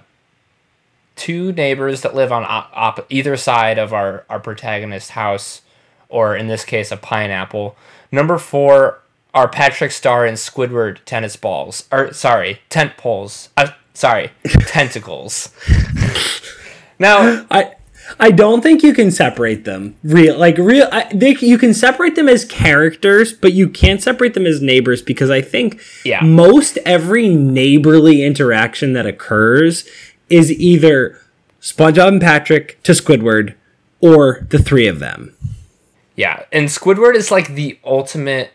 two neighbors that live on op- op- either side of our our protagonist house, or in this case a pineapple. Number four are Patrick Star and Squidward tennis balls. Or sorry, tent poles. Uh, sorry, <laughs> tentacles. <laughs> now <gasps> I I don't think you can separate them. Real like real I, they, you can separate them as characters, but you can't separate them as neighbors because I think Yeah. most every neighborly interaction that occurs is either SpongeBob and Patrick to Squidward or the three of them. Yeah, and Squidward is like the ultimate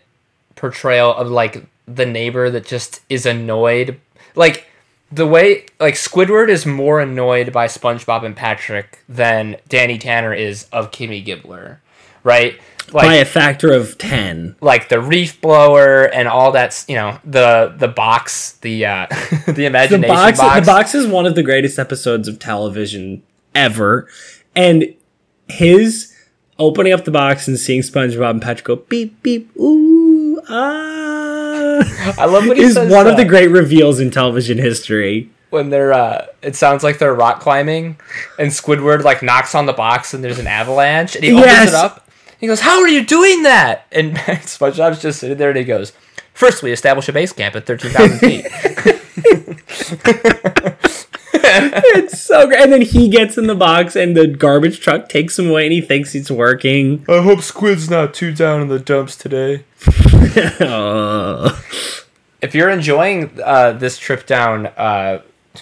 portrayal of like the neighbor that just is annoyed. Like the way like Squidward is more annoyed by SpongeBob and Patrick than Danny Tanner is of Kimmy Gibbler, right? Like by a factor of 10. like the reef blower and all that's you know the the box the uh <laughs> the The imagination box, box, the box is one of the greatest episodes of television ever. And his opening up the box and seeing SpongeBob and Patrick go beep beep ooh ah <laughs> I love when he is says, one of the great reveals in television history. when they're uh it sounds like they're rock climbing and Squidward like knocks on the box and there's an avalanche and he opens Yes. it up. He goes, "How are you doing that?" And <laughs> SpongeBob's just sitting there and he goes, First, we establish a base camp at 13,000 feet. <laughs> <laughs> It's so great. And then he gets in the box and the garbage truck takes him away and he thinks it's working. I hope Squid's not too down in the dumps today. <laughs> If you're enjoying uh, this trip down, uh,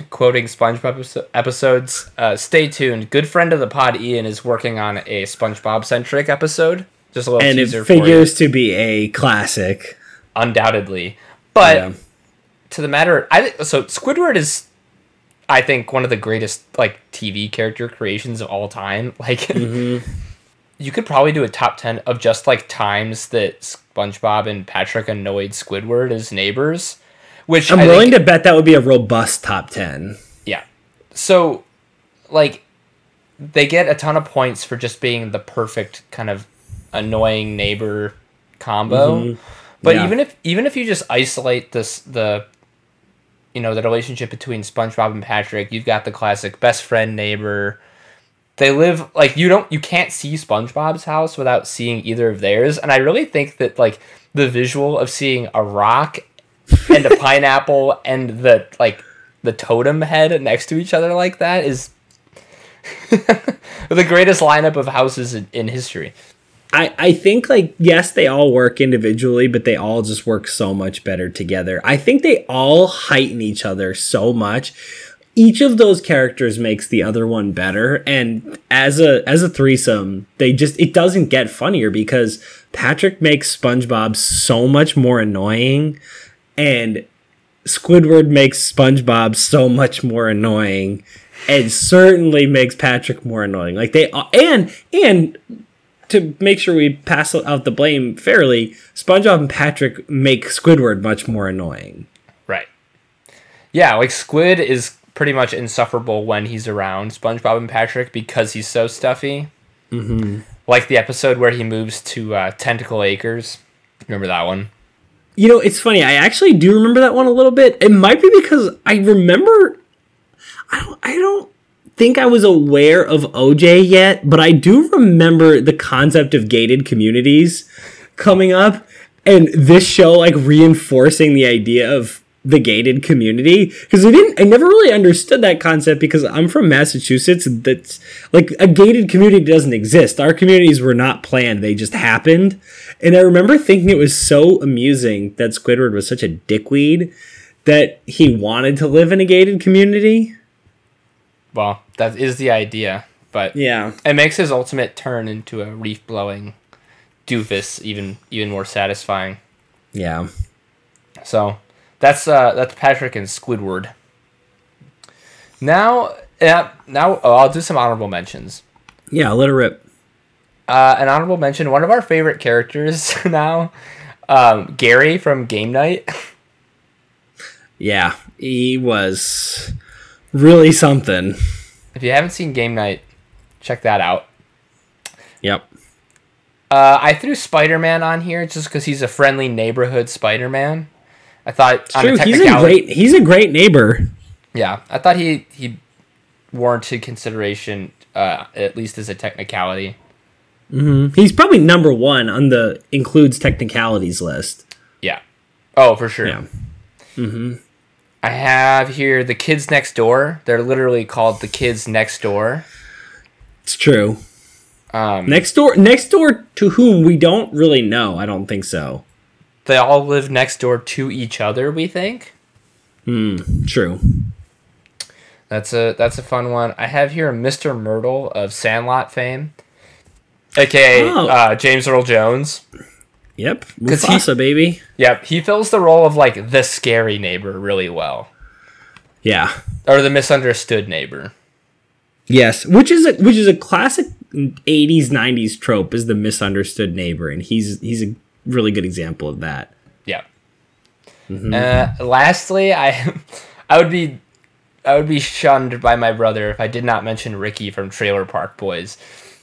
quoting SpongeBob episodes, uh, stay tuned. Good friend of the pod, Ian, is working on a SpongeBob centric episode. Just a little and it teaser for you. figures to be a classic. undoubtedly. But Yeah. to the matter, I so. Squidward is, I think, one of the greatest like TV character creations of all time. <laughs> Like, Mm-hmm. you could probably do a top ten of just like times that SpongeBob and Patrick annoyed Squidward as neighbors. Which I'm I willing think, to bet that would be a robust top 10. yeah. So, like, they get a ton of points for just being the perfect kind of annoying neighbor combo. But Yeah. even if even if you just isolate this the you know the relationship between SpongeBob and Patrick, you've got the classic best friend neighbor. They live like you don't you can't see SpongeBob's house without seeing either of theirs, and I really think that like the visual of seeing a rock and a <laughs> pineapple and the like the totem head next to each other like that is <laughs> the greatest lineup of houses in, in history. I, I think like yes they all work individually but they all just work so much better together i think they all heighten each other so much each of those characters makes the other one better and as a as a threesome they just it doesn't get funnier because patrick makes spongebob so much more annoying and Squidward makes SpongeBob so much more annoying, and certainly makes Patrick more annoying. Like they and and to make sure we pass out the blame fairly, SpongeBob and Patrick make Squidward much more annoying. Right. Yeah, like Squid is pretty much insufferable when he's around SpongeBob and Patrick because he's so stuffy. Mm-hmm. Like the episode where he moves to uh, Tentacle Acres. Remember that one? You know, it's funny. I actually do remember that one a little bit. It might be because I remember. I don't. I don't think I was aware of OJ yet, but I do remember the concept of gated communities coming up, and this show like reinforcing the idea of the gated community because I didn't I never really understood that concept because I'm from Massachusetts that's like a gated community doesn't exist. Our communities were not planned, they just happened. And I remember thinking it was so amusing that Squidward was such a dickweed that he wanted to live in a gated community. Well, that is the idea, but yeah. It makes his ultimate turn into a reef blowing doofus even even more satisfying. Yeah. So that's uh, that's Patrick and Squidward. Now, yeah, now oh, I'll do some honorable mentions. Yeah, let her rip. Uh, an honorable mention. One of our favorite characters <laughs> now, um, Gary from Game Night. <laughs> yeah, he was really something. If you haven't seen Game Night, check that out. Yep. Uh, I threw Spider Man on here just because he's a friendly neighborhood Spider Man. I thought it's true. he's a great he's a great neighbor. Yeah, I thought he he warranted consideration uh, at least as a technicality. Mm-hmm. He's probably number one on the includes technicalities list. Yeah. Oh, for sure. Yeah. Mm-hmm. I have here the kids next door. They're literally called the kids next door. It's true. Um, next door, next door to whom we don't really know. I don't think so they all live next door to each other. We think. Hmm. True. That's a that's a fun one. I have here Mr. Mertle of Sandlot fame, aka oh. uh, James Earl Jones. Yep, Mufasa, he, baby. Yep, he fills the role of like the scary neighbor really well. Yeah, or the misunderstood neighbor. Yes, which is a which is a classic '80s '90s trope is the misunderstood neighbor, and he's he's a really good example of that. Yeah. Mm-hmm. Uh, lastly, I <laughs> I would be I would be shunned by my brother if I did not mention Ricky from Trailer Park Boys.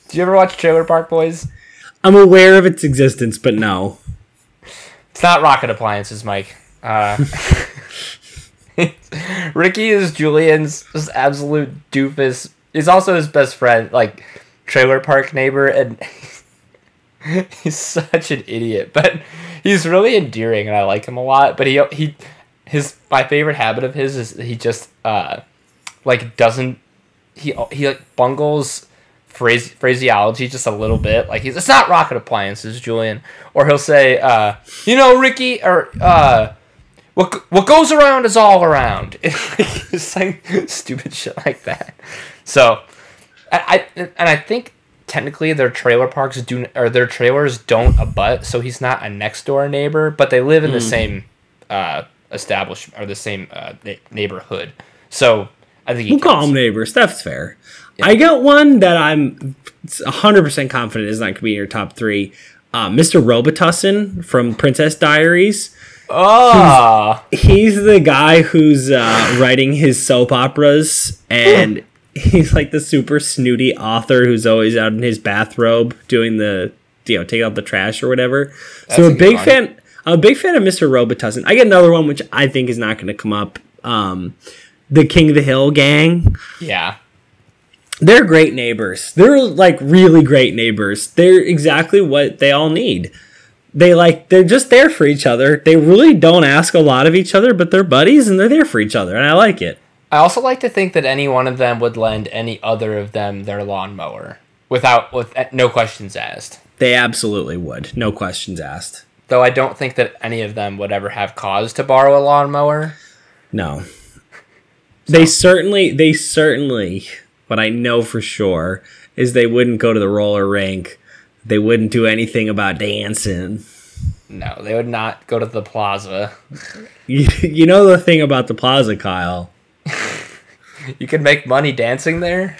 Did you ever watch Trailer Park Boys? I'm aware of its existence, but no. It's not Rocket Appliances, Mike. Uh, <laughs> Ricky is Julian's just absolute doofus. He's also his best friend, like trailer park neighbor, and <laughs> he's such an idiot, but he's really endearing and I like him a lot. But he he his my favorite habit of his is he just uh like doesn't he he like bungles phrase phraseology just a little bit. Like he's it's not rocket appliances, Julian, or he'll say, uh, you know, Ricky, or uh, what what goes around is all around. <laughs> it's like stupid shit like that. So, I, I and I think technically their trailer parks do or their trailers don't abut, so he's not a next door neighbor, but they live in mm. the same uh, establishment or the same uh, neighborhood. So I think we'll call them neighbors. That's fair. Yeah. I got one that I'm 100 percent confident is not going to be in your top three. Uh, Mr. Robitussin from Princess Diaries. Oh, he's, he's the guy who's uh, writing his soap operas, and he's like the super snooty author who's always out in his bathrobe doing the you know taking out the trash or whatever. That's so a, a big fan. I'm a big fan of Mr. Robitussin. I get another one which I think is not going to come up. Um, the King of the Hill gang. Yeah. They're great neighbors. They're like really great neighbors. They're exactly what they all need. They like they're just there for each other. They really don't ask a lot of each other, but they're buddies and they're there for each other, and I like it. I also like to think that any one of them would lend any other of them their lawnmower without with eh, no questions asked. They absolutely would, no questions asked. Though I don't think that any of them would ever have cause to borrow a lawnmower. No. <laughs> So. They certainly, they certainly, what I know for sure is they wouldn't go to the roller rink. They wouldn't do anything about dancing. No, they would not go to the plaza. You, you know the thing about the plaza, Kyle. <laughs> You could make money dancing there.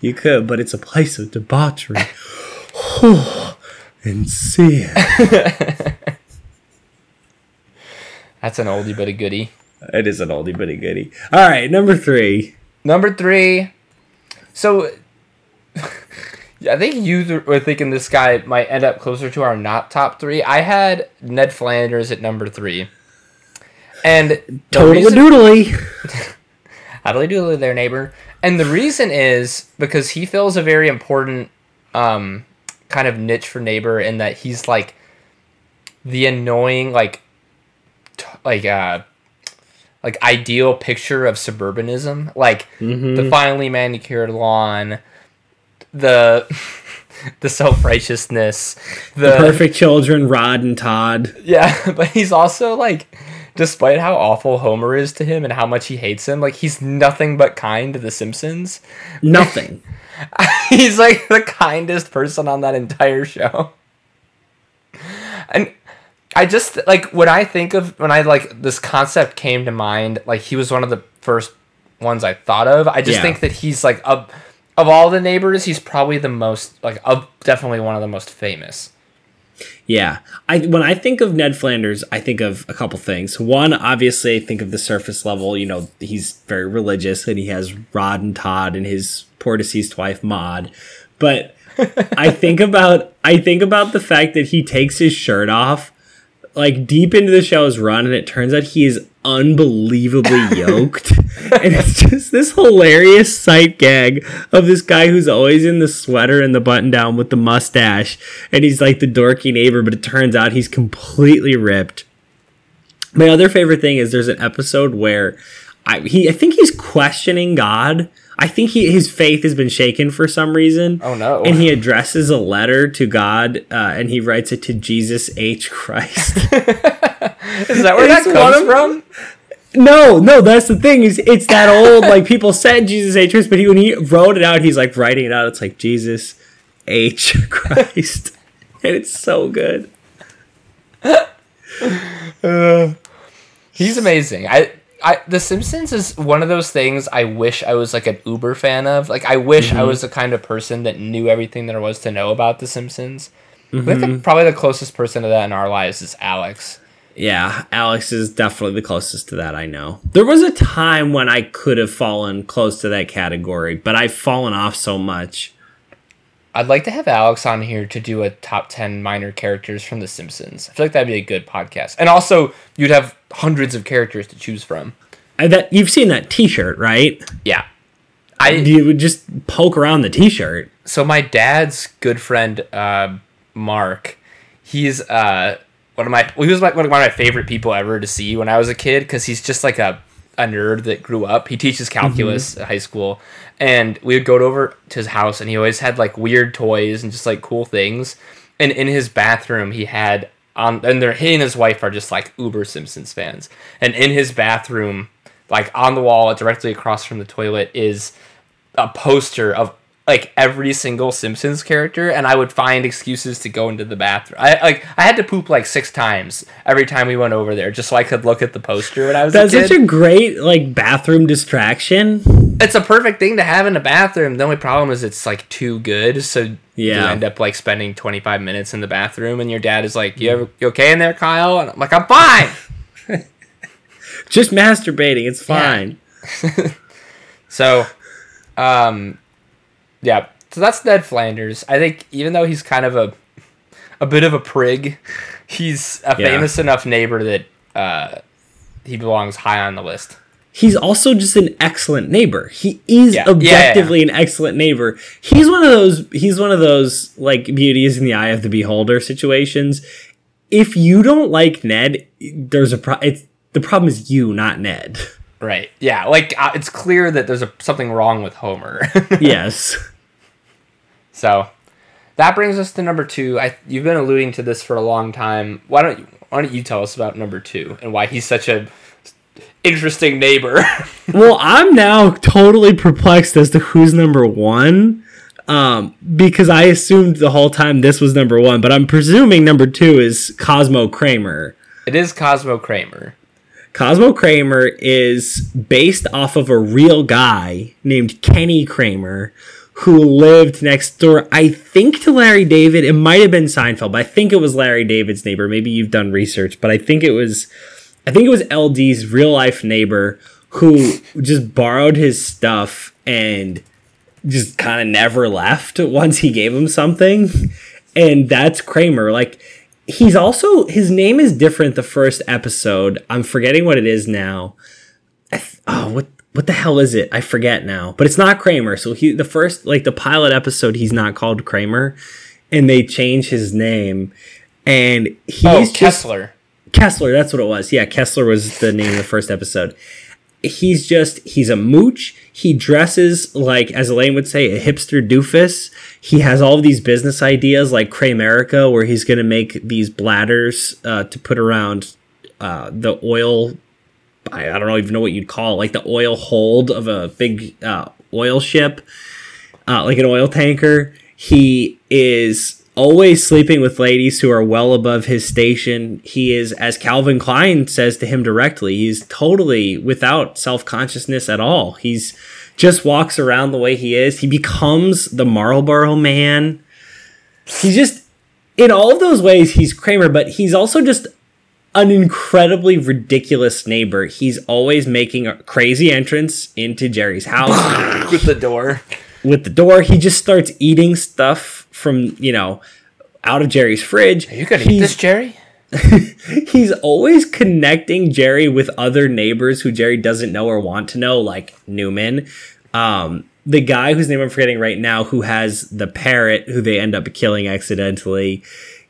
You could, but it's a place of debauchery <sighs> and sin. <laughs> That's an oldie but a goodie. It is an oldie but a goodie. All right, number three. Number three. So, <laughs> I think you th- were thinking this guy might end up closer to our not top three. I had Ned Flanders at number three. And Totally reason- doodly. <laughs> Howdy doodly there, neighbor. And the reason is because he fills a very important um, kind of niche for neighbor in that he's like the annoying, like, t- like, uh, like ideal picture of suburbanism, like mm-hmm. the finely manicured lawn, the <laughs> the self righteousness, the, Perfect children, Rod and Todd. yeah, <laughs> but he's also like, despite how awful Homer is to him and how much he hates him, like he's nothing but kind to the Simpsons. Nothing. <laughs> he's like the kindest person on that entire show. And I just like when I think of when I like this concept came to mind, like he was one of the first ones I thought of. I just Yeah. think that he's like of of all the neighbors, he's probably the most like of definitely one of the most famous. Yeah. I when I think of Ned Flanders, I think of a couple things. One, obviously, I think of the surface level. You know, he's very religious and he has Rod and Todd and his poor deceased wife Maud. But <laughs> I think about I think about the fact that he takes his shirt off like deep into the show's run and it turns out he is unbelievably <laughs> yoked and it's just this hilarious sight gag of this guy who's always in the sweater and the button down with the mustache and he's like the dorky neighbor but it turns out he's completely ripped my other favorite thing is there's an episode where I he I think he's questioning God. I think he his faith has been shaken for some reason. Oh, no. And he addresses a letter to God, uh, and he writes it to Jesus H Christ. <laughs> Is that where that comes from? no, no, that's the thing is it's that old like people said Jesus H Christ, but he, when he wrote it out, he's like writing it out. It's like Jesus H Christ, <laughs> and it's so good. <laughs> He's amazing. I, I, The Simpsons is one of those things I wish I was like an Uber fan of. Like, I wish I mm-hmm. was the kind of person that knew everything there was to know about The Simpsons. I think the, mm-hmm. probably the closest person to that in our lives is Alex. Yeah, Alex is definitely the closest to that I know. There was a time when I could have fallen close to that category, but I've fallen off so much. I'd like to have Alex on here to do a top 10 minor characters from The Simpsons. I feel like that'd be a good podcast. And also, you'd have hundreds of characters to choose from. I bet you've seen that T-shirt, right? Yeah. I, You would just poke around the T-shirt. so my dad's good friend uh, Mark, he's uh, one of my well, he was like one of my favorite people ever to see when I was a kid because he's just like a a nerd that grew up. He teaches mm-hmm. calculus at high school, and we would go over to his house, and he always had like weird toys and just like cool things. And in his bathroom, he had on and they're he and his wife are just like uber Simpsons fans, and in his bathroom, like on the wall directly across from the toilet, is a poster of like every single Simpsons character, and I would find excuses to go into the bathroom. I like I had to poop like six times every time we went over there, just so I could look at the poster when I was That's a kid. such a great like bathroom distraction. it's a perfect thing to have in a bathroom. The only problem is it's like too good, so you Yeah. end up like spending twenty five minutes in the bathroom, and your dad is like, "You, ever, you okay in there, Kyle?" And I'm like, "I'm fine." <laughs> <laughs> Just masturbating, it's fine. <laughs> So, um, yeah. So that's Ned Flanders. I think even though he's kind of a a bit of a prig, he's a Yeah. famous enough neighbor that uh, he belongs high on the list. He's also just an excellent neighbor. He is Yeah. Yeah, yeah, objectively an excellent neighbor. He's one of those he's one of those like beauties in the eye of the beholder situations. If you don't like Ned, there's a pro- it's the problem is you, not Ned. Right. Yeah. Like uh, it's clear that there's a, something wrong with Homer. <laughs> yes. So that brings us to number two. I you've been alluding to this for a long time. Why don't you, why don't you tell us about number two and why he's such a interesting neighbor? <laughs> Well, I'm now totally perplexed as to who's number one. Um, because I assumed the whole time this was number one, but I'm presuming number two is Cosmo Kramer. It is Cosmo Kramer. Cosmo Kramer is based off of a real guy named Kenny Kramer who lived next door, I think, to Larry David. It might have been Seinfeld, but I think it was Larry David's neighbor. Maybe you've done research, but I think it was, I think it was LD's real life neighbor who just borrowed his stuff and just kind of never left once he gave him something. And that's Kramer. Like, he's also, his name is different the first episode. I'm forgetting what it is now. Oh, what what the hell is it? I forget now. But it's not Kramer. So he the first like the pilot episode he's not called Kramer and they change his name and he's Oh, just, Kessler. Kessler, that's what it was. Yeah, Kessler was the name of the first episode. He's just he's a mooch. He dresses like as Elaine would say, a hipster doofus. He has all of these business ideas like Kramerica, where he's gonna make these bladders uh, to put around uh, the oil I, I don't even know what you'd call it, like the oil hold of a big uh, oil ship, uh, like an oil tanker. He is always sleeping with ladies who are well above his station. He is, as Calvin Klein says to him directly, he's totally without self consciousness at all. He's just walks around the way he is. He becomes the Marlboro man. He's just in all of those ways he's Kramer, but he's also just an incredibly ridiculous neighbor. He's always making a crazy entrance into Jerry's house <laughs> With the door. with the door. He just starts eating stuff from, you know, out of Jerry's fridge. Are you gonna eat this, Jerry? <laughs> He's always connecting Jerry with other neighbors who Jerry doesn't know or want to know, like Newman. Um, the guy whose name I'm forgetting right now, who has the parrot, who they end up killing accidentally.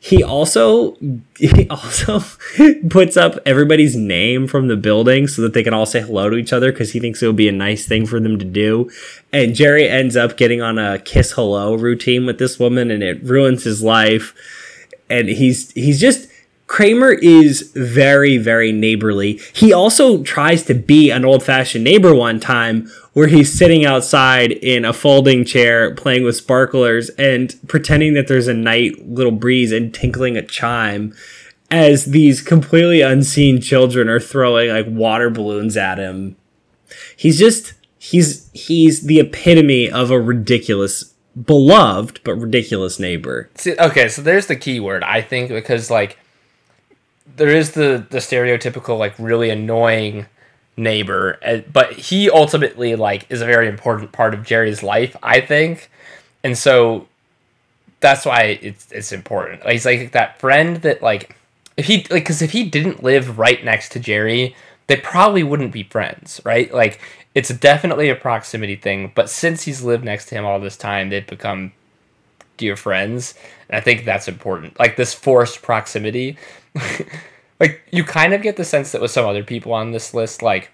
He also he also <laughs> puts up everybody's name from the building so that they can all say hello to each other because he thinks it would be a nice thing for them to do. And Jerry ends up getting on a kiss hello routine with this woman, and it ruins his life and he's he's just Kramer is very very neighborly. He also tries to be an old-fashioned neighbor one time where he's sitting outside in a folding chair playing with sparklers and pretending that there's a night little breeze and tinkling a chime as these completely unseen children are throwing like water balloons at him. He's just he's he's the epitome of a ridiculous beloved but ridiculous neighbor. See, okay, so there's the key word, I think, because like there is the the stereotypical like really annoying neighbor, uh, but he ultimately like is a very important part of Jerry's life, I think, and so that's why it's it's important. Like, he's like that friend that like if he like because if he didn't live right next to Jerry, they probably wouldn't be friends, right? Like it's definitely a proximity thing, but since he's lived next to him all this time, they've become dear friends, and I think that's important. Like this forced proximity, <laughs> like you kind of get the sense that with some other people on this list, like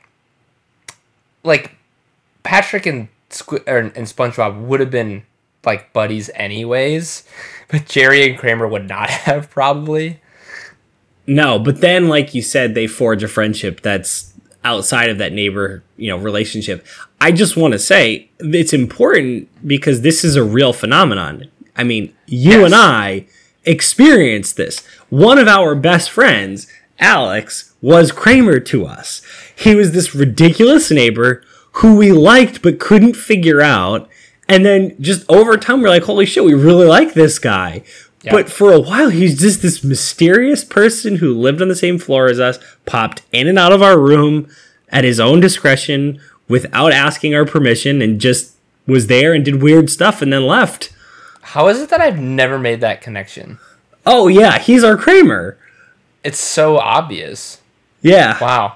like Patrick and Squ- or, and SpongeBob would have been like buddies anyways, <laughs> but Jerry and Kramer would not <laughs> have probably. No, but then, like you said, they forge a friendship that's outside of that neighbor, you know, relationship. I just want to say it's important because this is a real phenomenon. I mean, you Yes. and I experienced this. One of our best friends, Alex, was Kramer to us. He was this ridiculous neighbor who we liked but couldn't figure out. And then just over time, we're like, holy shit, we really like this guy. But for a while, he's just this mysterious person who lived on the same floor as us, popped in and out of our room at his own discretion without asking our permission, and just was there and did weird stuff and then left. How is it that I've never made that connection? Oh, yeah, he's our Kramer. It's so obvious. Yeah. Wow.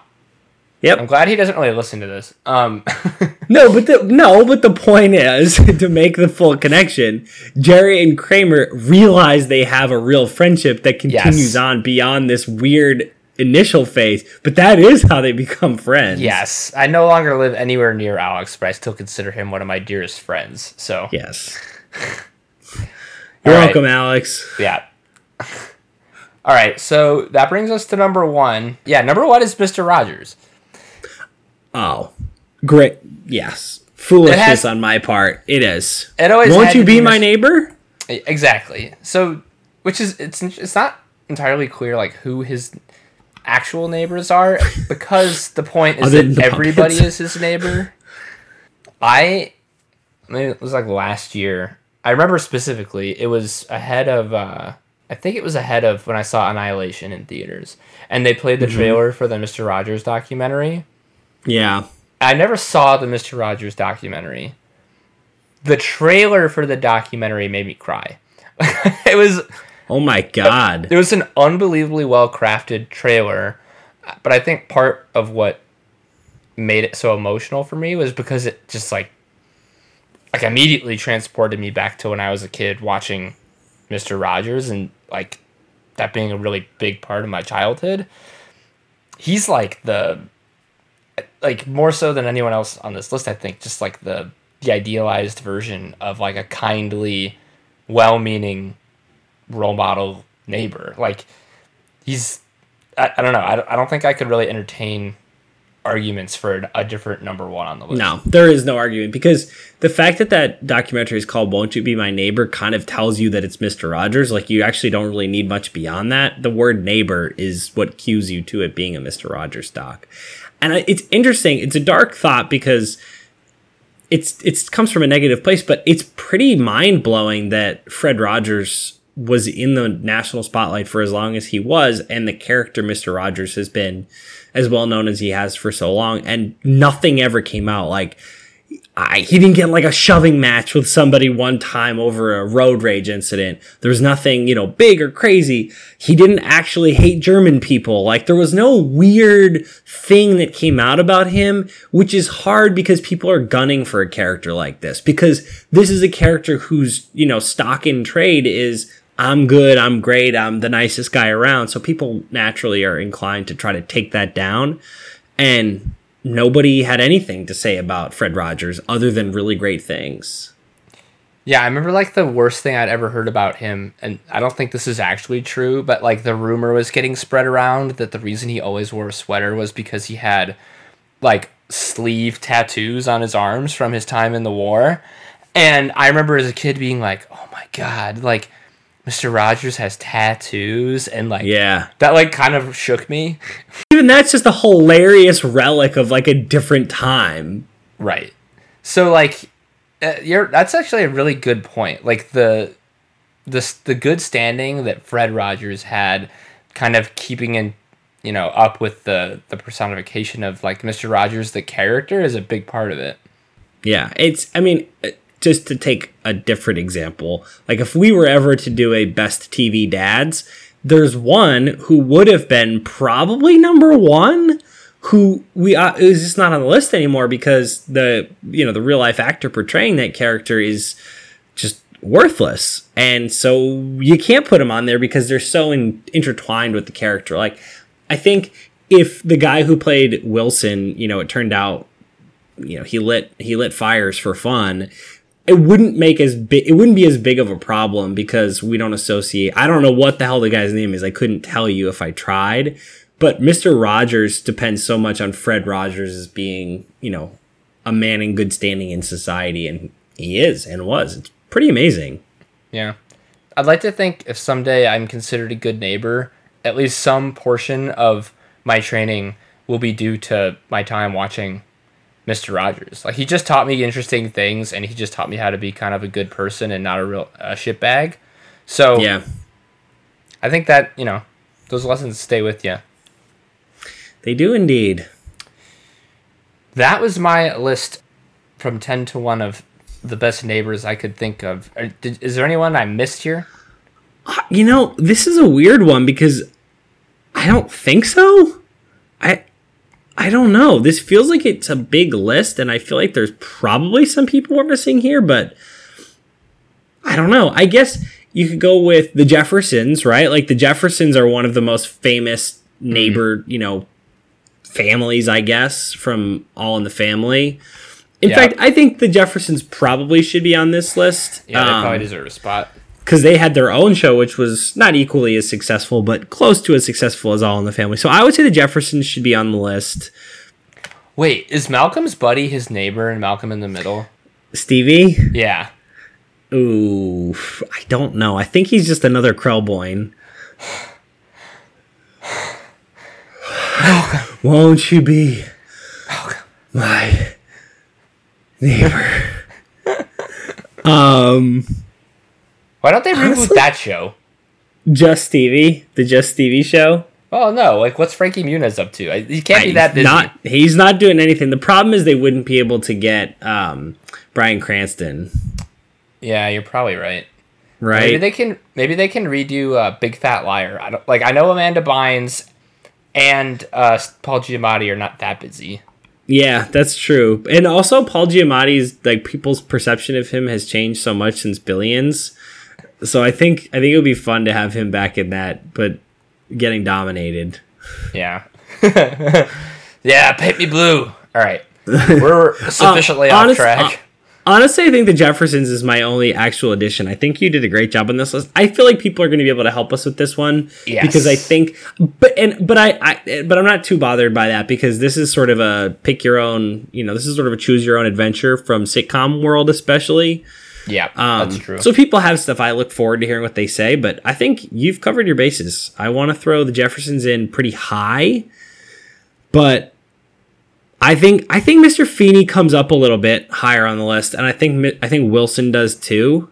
Yep. I'm glad he doesn't really listen to this. Um, <laughs> No, but the no, but the point is <laughs> to make the full connection. Jerry and Kramer realize they have a real friendship that continues Yes. on beyond this weird initial phase. But that is how they become friends. yes, I no longer live anywhere near Alex, but I still consider him one of my dearest friends. So Yes. <laughs> You're right. welcome, Alex. yeah. All right, so that brings us to number one. Yeah, number one is Mr. Rogers. Oh, great. Yes. foolishness has- on my part. It is. It always Won't you be my neighbor? Exactly. So, which is it's it's not entirely clear like who his actual neighbors are because the point is that everybody puppets. is his neighbor. I maybe it was like last year. I remember specifically it was ahead of uh I think it was ahead of when I saw Annihilation in theaters and they played the Mm-hmm. trailer for the Mr. Rogers documentary. Yeah. I never saw the Mr. Rogers documentary. The trailer for the documentary made me cry. <laughs> it was Oh my god. it was an unbelievably well crafted trailer, but I think part of what made it so emotional for me was because it just like like immediately transported me back to when I was a kid watching Mr. Rogers and like that being a really big part of my childhood. He's like the like more so than anyone else on this list, I think, just like the the idealized version of like a kindly, well-meaning role model neighbor. Like he's, I, I don't know. I I don't think I could really entertain arguments for a different number one on the list. No, there is no argument because the fact that that documentary is called "Won't You Be My Neighbor" kind of tells you that it's Mister Rogers. Like you actually don't really need much beyond that. The word "neighbor" is what cues you to it being a Mister Rogers doc, and it's interesting. It's a dark thought because it's it's comes from a negative place, but it's pretty mind blowing that Fred Rogers was in the national spotlight for as long as he was, and the character Mister Rogers has been as well known as he has for so long, and nothing ever came out. Like I, he didn't get like a shoving match with somebody one time over a road rage incident. There was nothing, you know, big or crazy. He didn't actually hate German people. Like there was no weird thing that came out about him, which is hard because people are gunning for a character like this because this is a character whose, you know, stock in trade is I'm good, I'm great, I'm the nicest guy around. So people naturally are inclined to try to take that down. And nobody had anything to say about Fred Rogers other than really great things. Yeah, I remember like the worst thing I'd ever heard about him, and I don't think this is actually true, but like the rumor was getting spread around that the reason he always wore a sweater was because he had like sleeve tattoos on his arms from his time in the war. And I remember as a kid being like, oh my God, like Mr. Rogers has tattoos. And like, Yeah. that like kind of shook me. Even that's just a hilarious relic of like a different time. Right. So like, uh, you're that's actually a really good point. Like the the the good standing that Fred Rogers had, kind of keeping in, you know, up with the the personification of like Mister Rogers the character is a big part of it. Yeah. It's, I mean, uh, just to take a different example, like if we were ever to do a best TV dads, there's one who would have been probably number one who we uh, is just not on the list anymore because the you know the real life actor portraying that character is just worthless. And so you can't put him on there because they're so in, intertwined with the character. Like i think if the guy who played wilson you know it turned out you know he lit he lit fires for fun it wouldn't make as big it wouldn't be as big of a problem because we don't associate i don't know what the hell the guy's name is i couldn't tell you if i tried but mr rogers depends so much on fred rogers as being you know a man in good standing in society and he is and was it's pretty amazing Yeah. I'd like to think if someday I'm considered a good neighbor, at least some portion of my training will be due to my time watching Mr. Rogers. Like he just taught me interesting things and he just taught me how to be kind of a good person and not a real uh, shitbag. So yeah I think that, you know, those lessons stay with you. they do indeed That was my list from 10 to 1 of the best neighbors I could think of. Is there anyone I missed here? you know this is a weird one because i don't think so i i don't know. This feels like it's a big list and i feel like there's probably some people we're missing here but i don't know. I guess you could go with the jeffersons right? Like the jeffersons are one of the most famous neighbor you know families i guess from all in the family. In Yeah. fact i think the jeffersons probably should be on this list. Yeah, they Um, probably deserve a spot. Because they had their own show, which was not equally as successful, but close to as successful as All in the Family. So I would say the Jeffersons should be on the list. Wait, is Malcolm's buddy his neighbor and Malcolm in the middle? Stevie? Yeah. Ooh, I don't know. I think he's just another Krelboyne. Won't you be my neighbor? <laughs> um, Why don't they reboot Honestly- that show? just Stevie, the Just Stevie show. Oh no! Like, what's Frankie Muniz up to? He can't be that busy. Not he's not doing anything. The problem is they wouldn't be able to get um Bryan Cranston, yeah, you're probably right. right? Maybe they can. Maybe they can redo uh, Big Fat Liar. I don't like. I know Amanda Bynes and uh, Paul Giamatti are not that busy. Yeah, that's true. And also Paul Giamatti's like people's perception of him has changed so much since Billions. So I think I think it would be fun to have him back in that, but getting dominated. Yeah. <laughs> yeah, paint me blue. All right. We're <laughs> uh, sufficiently off honest- track. Uh, honestly, I think the Jeffersons is my only actual addition. I think you did a great job on this list. I feel like people are going to be able to help us with this one Yes. because I think, but and but I, I but I'm not too bothered by that because this is sort of a pick your own. You know, this is sort of a choose your own adventure from sitcom world, especially. Yeah, Um, that's true. So people have stuff. I look forward to hearing what they say, but I think you've covered your bases. I want to throw the Jeffersons in pretty high, but I think I think Mr. Feeny comes up a little bit higher on the list, and I think I think Wilson does too.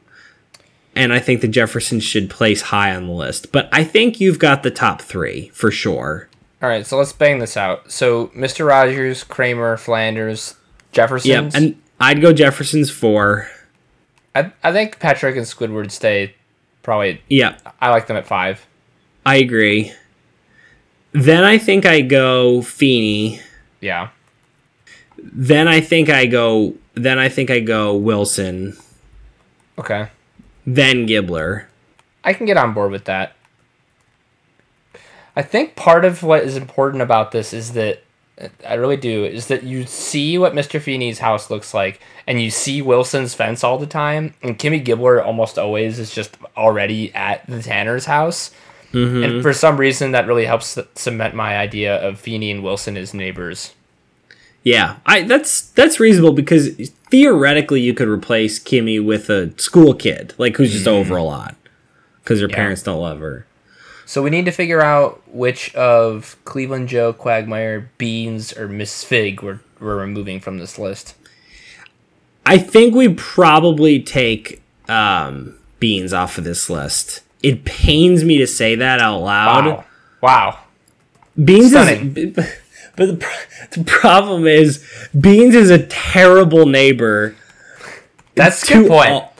And I think the Jeffersons should place high on the list, but I think you've got the top three for sure. All right, so let's bang this out. So Mr. Rogers, Kramer, Flanders, Jeffersons. Yeah, and I'd go Jeffersons four. I, I think Patrick and Squidward stay probably. Yeah, I like them at five. I agree. Then I think I go Feeny. Yeah. Then I think I go. Then I think I go Wilson. Okay. Then Gibbler. I can get on board with that. I think part of what is important about this is that I really do is that you see what Mr. Feeny's house looks like, and you see Wilson's fence all the time, and Kimmy Gibbler almost always is just already at the Tanner's house. Mm-hmm. And for some reason, that really helps cement my idea of Feeny and Wilson as neighbors. Yeah, I that's that's reasonable because theoretically you could replace Kimmy with a school kid, like who's just mm-hmm. over a lot because her Yeah. parents don't love her. So we need to figure out which of Cleveland Joe, Quagmire, Beans, or Miss Figg we're, we're removing from this list. I think we probably take um, Beans off of this list. It pains me to say that out loud. Wow. Wow. Beans Stunning. is, but the, the problem is Beans is a terrible neighbor. That's to good point. all-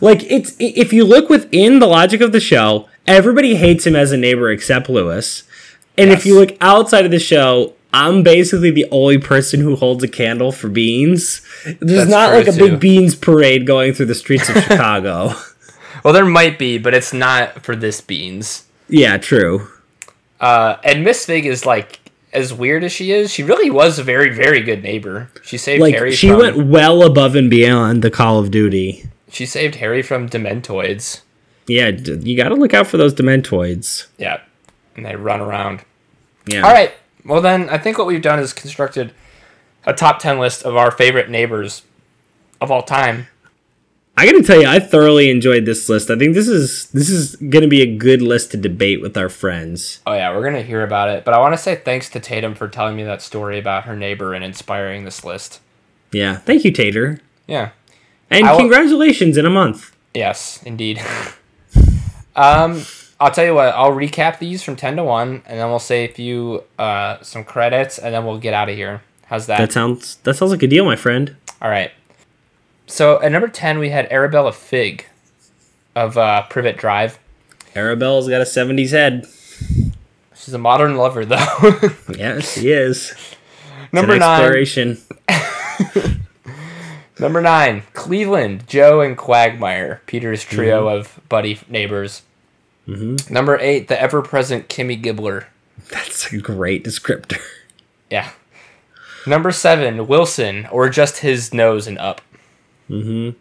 like it's if you look within the logic of the show, everybody hates him as a neighbor except Louis. And if you look outside of the show, I'm basically the only person who holds a candle for Beans. There's That's not like a too. big Beans parade going through the streets of <laughs> Chicago. Well, there might be, but it's not for this Beans. yeah, true. Uh, and Miss Figg is like as weird as she is. She really was a very, very good neighbor. She saved Like Harry. she from, went well above and beyond the Call of Duty. She saved Harry from Dementoids. Yeah, you got to look out for those Dementoids. Yeah, and they run around. Yeah. All right. Well, then I think what we've done is constructed a top ten list of our favorite neighbors of all time. I got to tell you, I thoroughly enjoyed this list. I think this is this is going to be a good list to debate with our friends. Oh yeah, we're gonna hear about it. But I want to say thanks to Tatum for telling me that story about her neighbor and inspiring this list. Yeah, thank you, Tater, Yeah. and will- congratulations in a month. Yes, indeed. <laughs> um, I'll tell you what. I'll recap these from ten to one, and then we'll say a few uh some credits, and then we'll get out of here. How's that? That sounds that sounds like a deal, my friend. All right. So at number ten, we had Arabella Figg of uh, Privet Drive. Arabella's got a '70s head. She's a modern lover, though. <laughs> yes, she is. It's number an nine. <laughs> Number nine, Cleveland, Joe and Quagmire, Peter's trio Mm-hmm. of buddy neighbors. Number eight, the ever-present Kimmy Gibbler. That's a great descriptor. Yeah. Number seven, Wilson, or just his nose and up. Mm-hmm.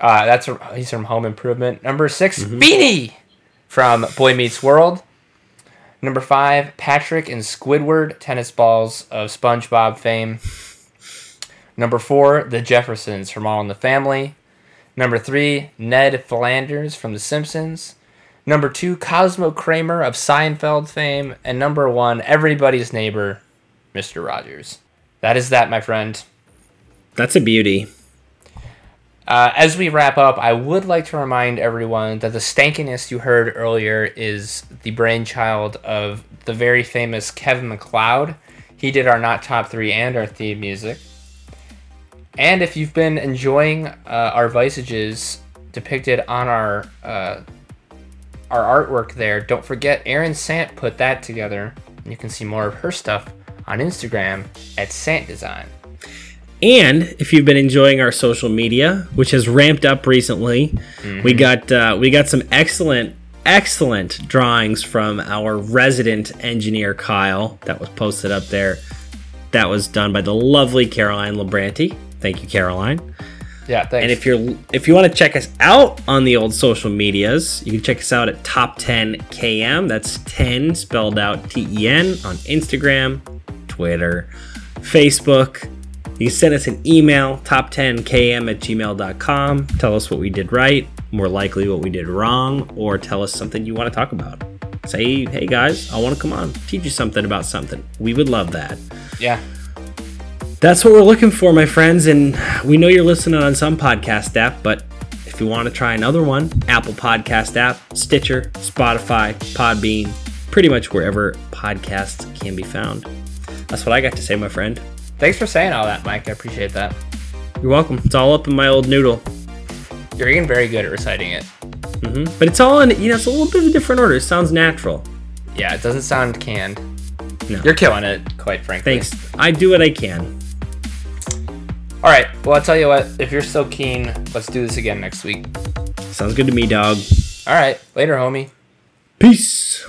Uh, that's from, he's from Home Improvement. Number 6 Mm-hmm. Feeny from Boy Meets World. Number five, Patrick and Squidward, tennis balls of SpongeBob fame. Number four, the Jeffersons from All in the Family. Number three, Ned Flanders from The Simpsons. Number two, Cosmo Kramer of Seinfeld fame. And number one, everybody's neighbor, Mr. Rogers. That is that, my friend. That's a beauty. Uh, as we wrap up, I would like to remind everyone that the stankiness you heard earlier is the brainchild of the very famous Kevin MacLeod. He did our not top three and our theme music. And if you've been enjoying uh, our visages depicted on our uh, our artwork there, don't forget Erin Sant put that together. You can see more of her stuff on Instagram at Sant Design. And if you've been enjoying our social media, which has ramped up recently, mm-hmm. we got uh, we got some excellent excellent drawings from our resident engineer Kyle that was posted up there. That was done by the lovely Caroline Labranti. Thank you, Caroline. Yeah, thanks. And if you're if you want to check us out on the old social medias, you can check us out at Top 10 KM. That's 10 spelled out T E N on Instagram, Twitter, Facebook. You can send us an email, top10km at gmail.com. Tell us what we did right, more likely what we did wrong, or tell us something you want to talk about. Say, hey guys, I want to come on, teach you something about something. We would love that. Yeah. That's what we're looking for, my friends. And we know you're listening on some podcast app, but if you want to try another one, Apple Podcast app, Stitcher, Spotify, Podbean, pretty much wherever podcasts can be found. That's what I got to say, my friend. Thanks for saying all that, Mike. I appreciate that. You're welcome. It's all up in my old noodle. You're getting very good at reciting it. Mm-hmm. But it's all in, you know, it's a little bit of a different order. It sounds natural. Yeah, it doesn't sound canned. No. You're killing it, quite frankly. Thanks. I do what I can. All right. Well, I'll tell you what. If you're so keen, let's do this again next week. Sounds good to me, dog. All right. Later, homie. Peace.